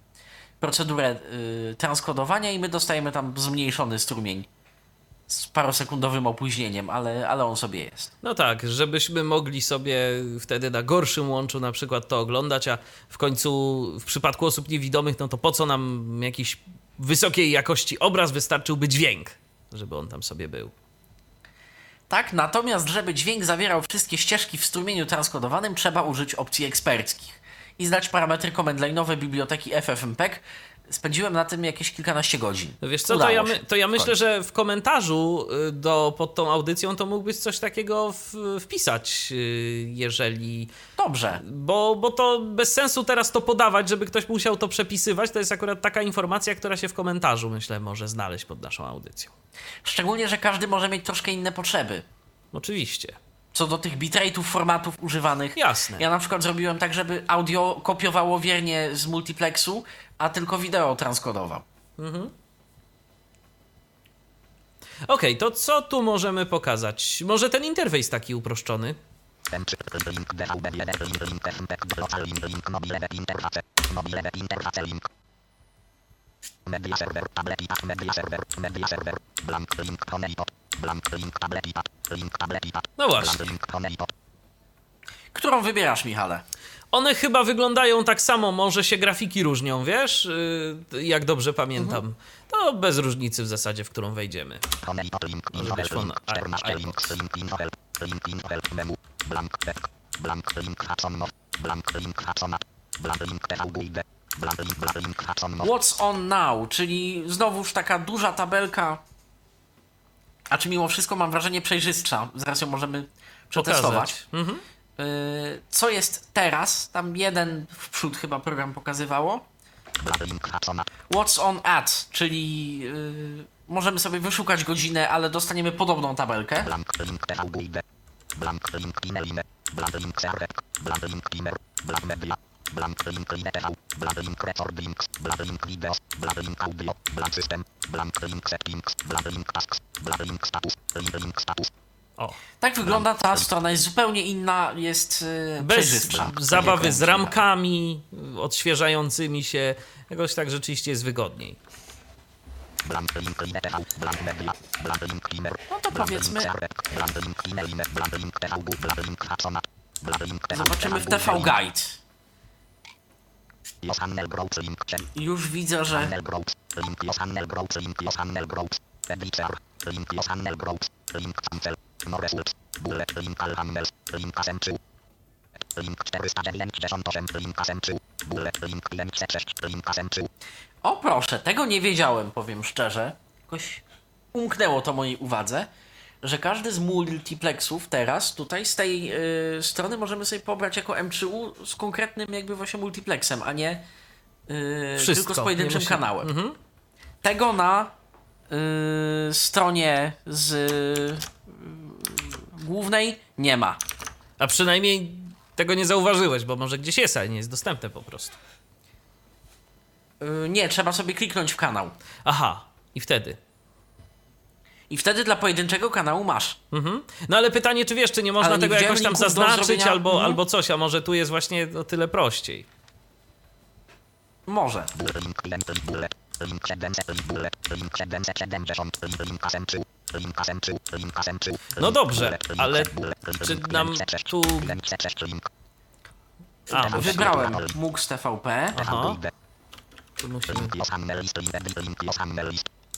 procedurę y, transkodowania i my dostajemy tam zmniejszony strumień z parosekundowym opóźnieniem, ale, ale on sobie jest. No tak, żebyśmy mogli sobie wtedy na gorszym łączu na przykład to oglądać, a w końcu w przypadku osób niewidomych, no to po co nam jakiś wysokiej jakości obraz, wystarczyłby dźwięk, żeby on tam sobie był. Tak, natomiast żeby dźwięk zawierał wszystkie ścieżki w strumieniu transkodowanym, trzeba użyć opcji eksperckich i znać parametry command line'owe biblioteki FFmpeg. Spędziłem na tym jakieś kilkanaście godzin. No wiesz co, to ja, my, to ja myślę, że w komentarzu y, do, pod tą audycją to mógłbyś coś takiego w, wpisać, y, jeżeli... Dobrze. Bo, bo to bez sensu teraz to podawać, żeby ktoś musiał to przepisywać. To jest akurat taka informacja, która się w komentarzu, myślę, może znaleźć pod naszą audycją. Szczególnie, że każdy może mieć troszkę inne potrzeby. Oczywiście. Co do tych bitrate'ów, formatów używanych. Jasne. Ja na przykład zrobiłem tak, żeby audio kopiowało wiernie z multiplexu, a tylko wideo transkodował. Okej, to co tu możemy pokazać? Może ten interfejs taki uproszczony? Media server tablet iPad media server media server blank link iPod blank link tablet iPad link tablet iPad No właśnie. blank link home iPod Którą wybierasz, Michale? One chyba wyglądają tak samo, może się grafiki różnią, wiesz? Yy, Jak dobrze pamiętam. To bez różnicy w zasadzie, w którą wejdziemy. iPod link Może być link on- 14 iPod. links link info link info menu blank back blank link Hudson Mob blank link Hudson App blank link TVGUID What's on now, czyli znowuż taka duża tabelka, a czy mimo wszystko mam wrażenie przejrzystsza. Zaraz ją możemy przetestować. Mhm. Yy, Co jest teraz? Tam jeden w przód chyba program pokazywało. What's on at, czyli yy, możemy sobie wyszukać godzinę, ale dostaniemy podobną tabelkę. blank link blank link Timeline blank link Record Links blank link Videos blank link Audio blank System blank link Settings blank link Tasks blank link Status link link Status O. Tak wygląda ta strona, jest zupełnie inna, jest yy, Bez przejrzystsza. zabawy z Dziękuję. ramkami odświeżającymi się. Jakoś tak rzeczywiście jest wygodniej. No to powiedzmy, zobaczymy w TV Guide. Już widzę, że Johanel Groves, link Johanel Groves, link Johanel Groves. Editor, link Johanel Groves, link cancel. Norresult, bullet link Alhammels, link Asemczył. Link 498, link Asemczył. Bullet link link C6, link Asemczył. O proszę, tego nie wiedziałem, powiem szczerze. Jakoś umknęło to mojej uwadze, że każdy z multiplexów teraz tutaj z tej y, strony możemy sobie pobrać jako M3U z konkretnym jakby właśnie multiplexem, a nie y, tylko z pojedynczym musimy. kanałem. Tego na y, stronie z y, głównej nie ma. A przynajmniej tego nie zauważyłeś, bo może gdzieś jest, ale nie jest dostępne po prostu. Y, nie, trzeba sobie kliknąć w kanał. Aha, i wtedy. I wtedy dla pojedynczego kanału masz. Mhm. No ale pytanie, czy wiesz, czy nie można Ale tego jakoś tam zaznaczyć zrobienia- albo, Mhm. albo coś, a może tu jest właśnie o tyle prościej. Może. Link link bullet, link 700, bullet, link 770, link Asemczył. Link Asemczył, link Asemczył. No dobrze, ale czy nam C6, tu- link C6, link A, musi- Wybrałem MUX TVP. Aha, tu musimy...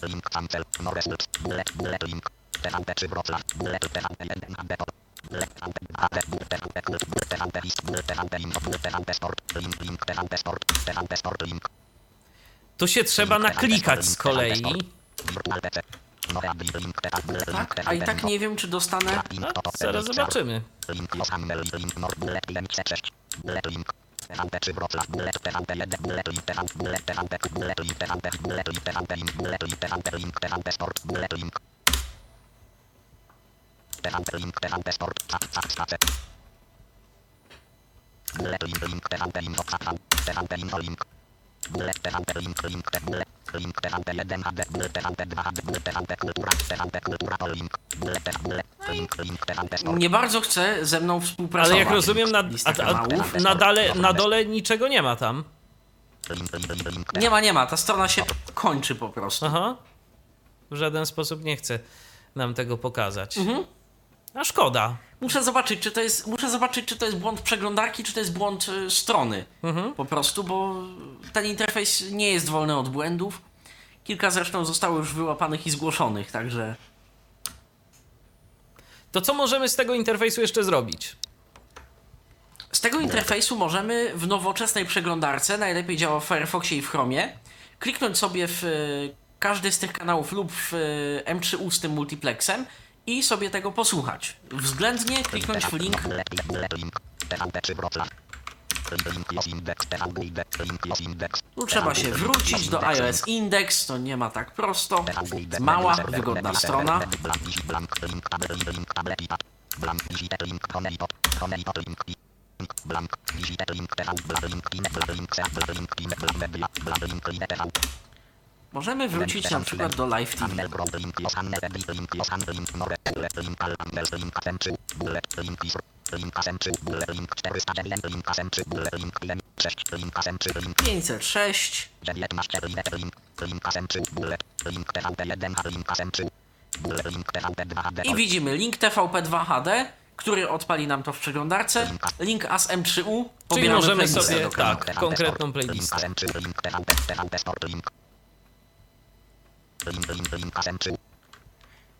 Link cancel, no result, bullet, bullet, link, TVP czy Wrocław, bullet, TVP 1, AB, bullet, TVP, AB, bullet, TVP, kult, bullet, TVP list, bullet, TVP info, bullet, TVP sport, link, link, TVP sport, TVP sport, link, Tu się trzeba naklikać z kolei. no link, link, Tak, a i tak nie wiem, czy dostanę. link, No, to, zaraz link, zobaczymy. Link link, nord, bullet, link, C6, bullet, link, TVP czy Wrocław, bullet, TVP 1, bullet, link, link, link, link, te, bullet, link, TVP 1 HD, bullet, TVP 2 HD, bullet, TVP kultura, TVP kultura, to link, bullet, te, bullet, link, link, TVP sport. Nie bardzo chce ze mną współpracować. Ale jak rozumiem, na, a, a, na, dole, na dole niczego nie ma tam. Nie ma, nie ma. Ta strona się kończy po prostu. Aha. W żaden sposób nie chce nam tego pokazać. Mhm. A szkoda. Muszę zobaczyć, czy to jest, muszę zobaczyć, czy to jest błąd przeglądarki, czy to jest błąd y, strony. Mhm. Po prostu, bo ten interfejs nie jest wolny od błędów. Kilka zresztą zostało już wyłapanych i zgłoszonych, także To co możemy z tego interfejsu jeszcze zrobić? z tego interfejsu możemy w nowoczesnej przeglądarce, najlepiej działa w Firefoxie i w Chromie, kliknąć sobie w y, każdy z tych kanałów lub w y, M3U z tym multiplexem i sobie tego posłuchać. Względnie kliknąć w link. Tu trzeba się wrócić do iOS Index, to nie ma tak prosto. Mała, wygodna strona. Możemy wrócić na przykład do Live grow, link, jos, handel, edit, link, jos, handel, link, nore, bullet, link, al, handel, link, asemczy, bullet, link, isr, link, asemczy, bullet, link, 409, link, asemczy, bullet, link, link, 6, link, asemczy, link, 506. 19, link, link, link, asemczy, bullet, link, TVP 1, link, asemczy, bullet, link, TVP 2, HD, I widzimy link TVP2 HD, który odpali nam to w przeglądarce. Link ASM3U. Czyli możemy sobie, tak, konkretną playlistę. asemczy, link, TVP, TVP Sport, link. Link, link, link, asemczy,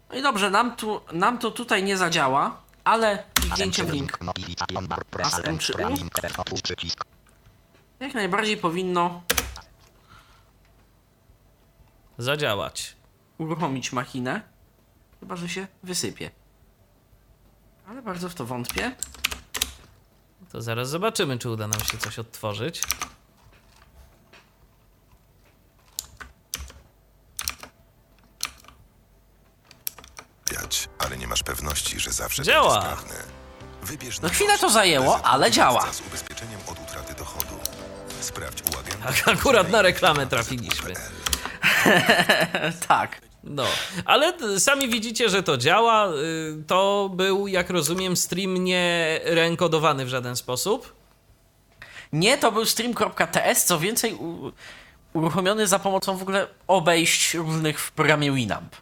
No i dobrze, nam, tu, nam to tutaj nie zadziała, ale kliknięcie w link Notification bar, press, A z alt, M3U? link, otwórz przycisk. jak najbardziej powinno Zadziałać. uruchomić machinę. Chyba, że się wysypie. Ale bardzo w to wątpię. To zaraz zobaczymy, czy uda nam się coś odtworzyć. Piać, ale nie masz Działa. Wybierz No na chwilę to zajęło, ale działa. Z ubezpieczeniem od utraty dochodu. Sprawdź u agenta. Tak, akurat na reklamę trafiliśmy. tak. No, ale t- sami widzicie, że to działa. Y, To był, jak rozumiem, stream nie reenkodowany w żaden sposób. Nie, to był stream.ts, co więcej u, uruchomiony za pomocą w ogóle obejść różnych w programie Winamp,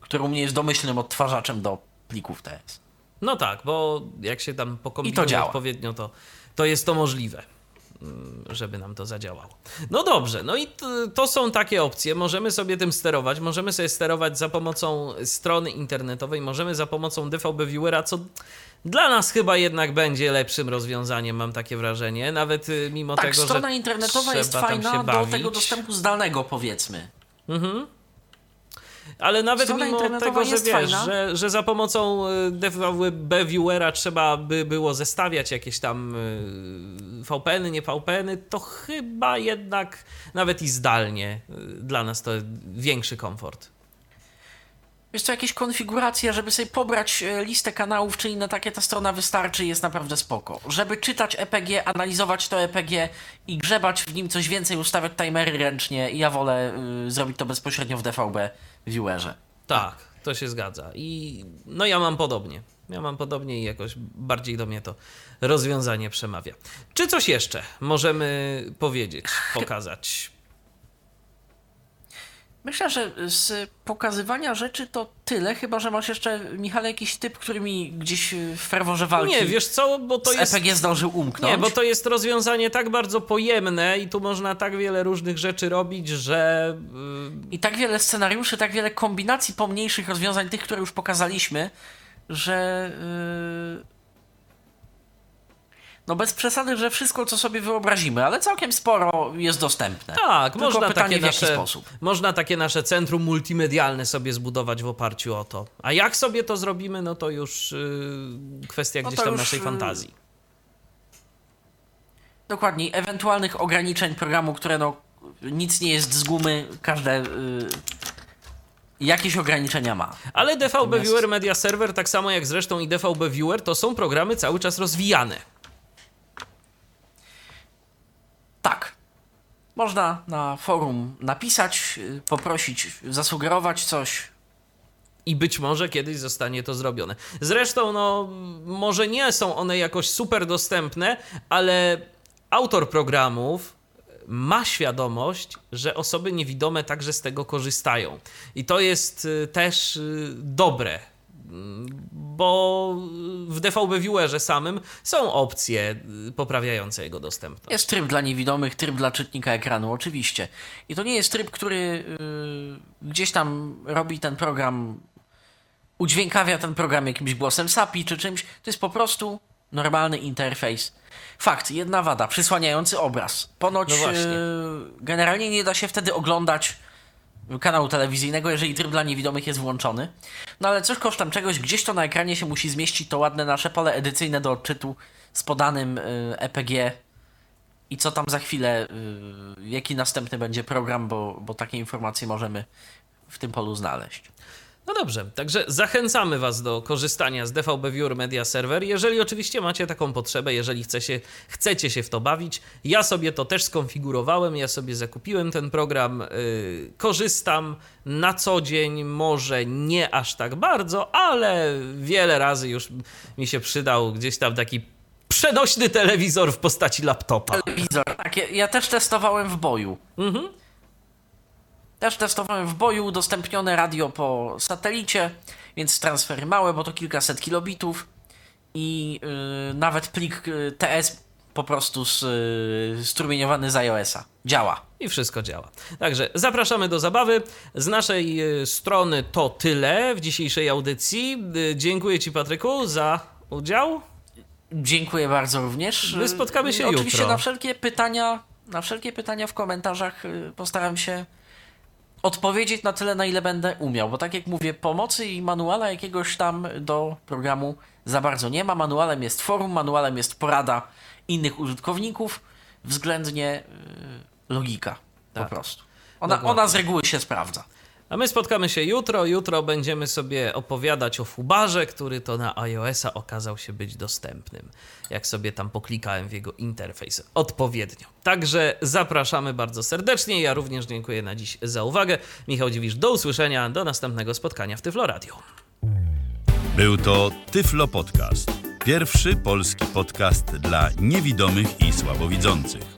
który u mnie jest domyślnym odtwarzaczem do plików TS. No tak, bo jak się tam pokombinuje działa. odpowiednio, to, to jest to możliwe, mm, żeby nam to zadziałało. No dobrze, no i to są takie opcje. Możemy sobie tym sterować. Możemy sobie sterować za pomocą strony internetowej, możemy za pomocą DVB Viewera, co dla nas chyba jednak będzie lepszym rozwiązaniem, mam takie wrażenie. Nawet y, mimo Tak, tego, strona że internetowa jest fajna do tego dostępu zdalnego, powiedzmy. Ale nawet Strona mimo tego, że wiesz, że, że za pomocą y, DVB Viewera trzeba by było zestawiać jakieś tam y, VPN-y, nie VPN-y, to chyba jednak nawet i zdalnie y, dla nas to większy komfort. Jest to jakieś konfiguracje, żeby sobie pobrać e, listę kanałów czy inne takie, ta strona wystarczy jest naprawdę spoko. Żeby czytać EPG, analizować to EPG i grzebać w nim coś więcej, ustawiać timery ręcznie, ja wolę y, zrobić to bezpośrednio w DVB Viewerze. Tak, to się zgadza. I no ja mam podobnie. Ja mam podobnie i jakoś bardziej do mnie to rozwiązanie przemawia. Czy coś jeszcze możemy powiedzieć, pokazać? Myślę, że z pokazywania rzeczy to tyle, chyba że masz jeszcze, Michale, jakiś typ, który mi gdzieś y, w ferworze walki Nie, wiesz co, bo to z jest... EPG zdążył umknąć. Nie, bo to jest rozwiązanie tak bardzo pojemne i tu można tak wiele różnych rzeczy robić, że y, I tak wiele scenariuszy, tak wiele kombinacji pomniejszych rozwiązań, tych, które już pokazaliśmy, że. Yy... No bez przesady, że wszystko, co sobie wyobrazimy, ale całkiem sporo jest dostępne. tak, Tylko można pytanie, takie w jaki nasze sposób. można takie nasze centrum multimedialne sobie zbudować w oparciu o to. A jak sobie to zrobimy, no to już y, kwestia No gdzieś tam już, naszej y, fantazji. Dokładnie, ewentualnych ograniczeń programu, które no nic nie jest z gumy, każde. Yy... Jakieś ograniczenia ma. Ale DVB Natomiast- Viewer Media Server, tak samo jak zresztą i DVB Viewer, to są programy cały czas rozwijane. Tak. Można na forum napisać, poprosić, zasugerować coś. I być może kiedyś zostanie to zrobione. Zresztą, no, może nie są one jakoś super dostępne, ale autor programów ma świadomość, że osoby niewidome także z tego korzystają. I to jest y, też y, dobre. Bo w DVB Viewerze samym są opcje poprawiające jego dostępność. Jest tryb dla niewidomych, tryb dla czytnika ekranu, oczywiście. I to nie jest tryb, który yy, gdzieś tam robi ten program, udźwiękawia ten program jakimś głosem SAPI czy czymś. To jest po prostu normalny interfejs. Fakt, jedna wada, przysłaniający obraz. Ponoć No yy, generalnie nie da się wtedy oglądać kanału telewizyjnego, jeżeli tryb dla niewidomych jest włączony. No ale coś kosztem czegoś, gdzieś to na ekranie się musi zmieścić to ładne nasze pole edycyjne do odczytu z podanym yy, EPG i co tam za chwilę, yy, jaki następny będzie program, bo, bo takie informacje możemy w tym polu znaleźć. No dobrze, także zachęcamy Was do korzystania z DVB Viewer Media Server, jeżeli oczywiście macie taką potrzebę, jeżeli chcecie, chcecie się w to bawić. Ja sobie to też skonfigurowałem, ja sobie zakupiłem ten program, yy, korzystam na co dzień, może nie aż tak bardzo, ale wiele razy już mi się przydał gdzieś tam taki przenośny telewizor w postaci laptopa. Telewizor, tak, ja, ja też testowałem w boju. Też testowałem w boju, udostępnione radio po satelicie, więc transfery małe, bo to kilkaset kilobitów i yy, nawet plik yy, TS po prostu z, yy, strumieniowany z iOS-a. Działa. I wszystko działa. Także zapraszamy do zabawy. Z naszej y, strony to tyle w dzisiejszej audycji. Y, Dziękuję Ci, Patryku, za udział. Dziękuję bardzo również. My spotkamy się Oczywiście jutro. na wszelkie pytania, na wszelkie pytania w komentarzach y, postaram się odpowiedzieć na tyle, na ile będę umiał, bo tak jak mówię, pomocy i manuala jakiegoś tam do programu za bardzo nie ma. Manualem jest forum, manualem jest porada innych użytkowników, względnie y, logika Tak. po prostu. Ona, Dokładnie. ona z reguły się sprawdza. A my spotkamy się jutro. Jutro będziemy sobie opowiadać o Fubarze, który to na iOS-a okazał się być dostępnym. Jak sobie tam poklikałem w jego interfejs odpowiednio. Także zapraszamy bardzo serdecznie. Ja również dziękuję na dziś za uwagę. Michał Dziwisz, do usłyszenia. Do następnego spotkania w Tyflo Radio. Był to Tyflo Podcast. Pierwszy polski podcast dla niewidomych i słabowidzących.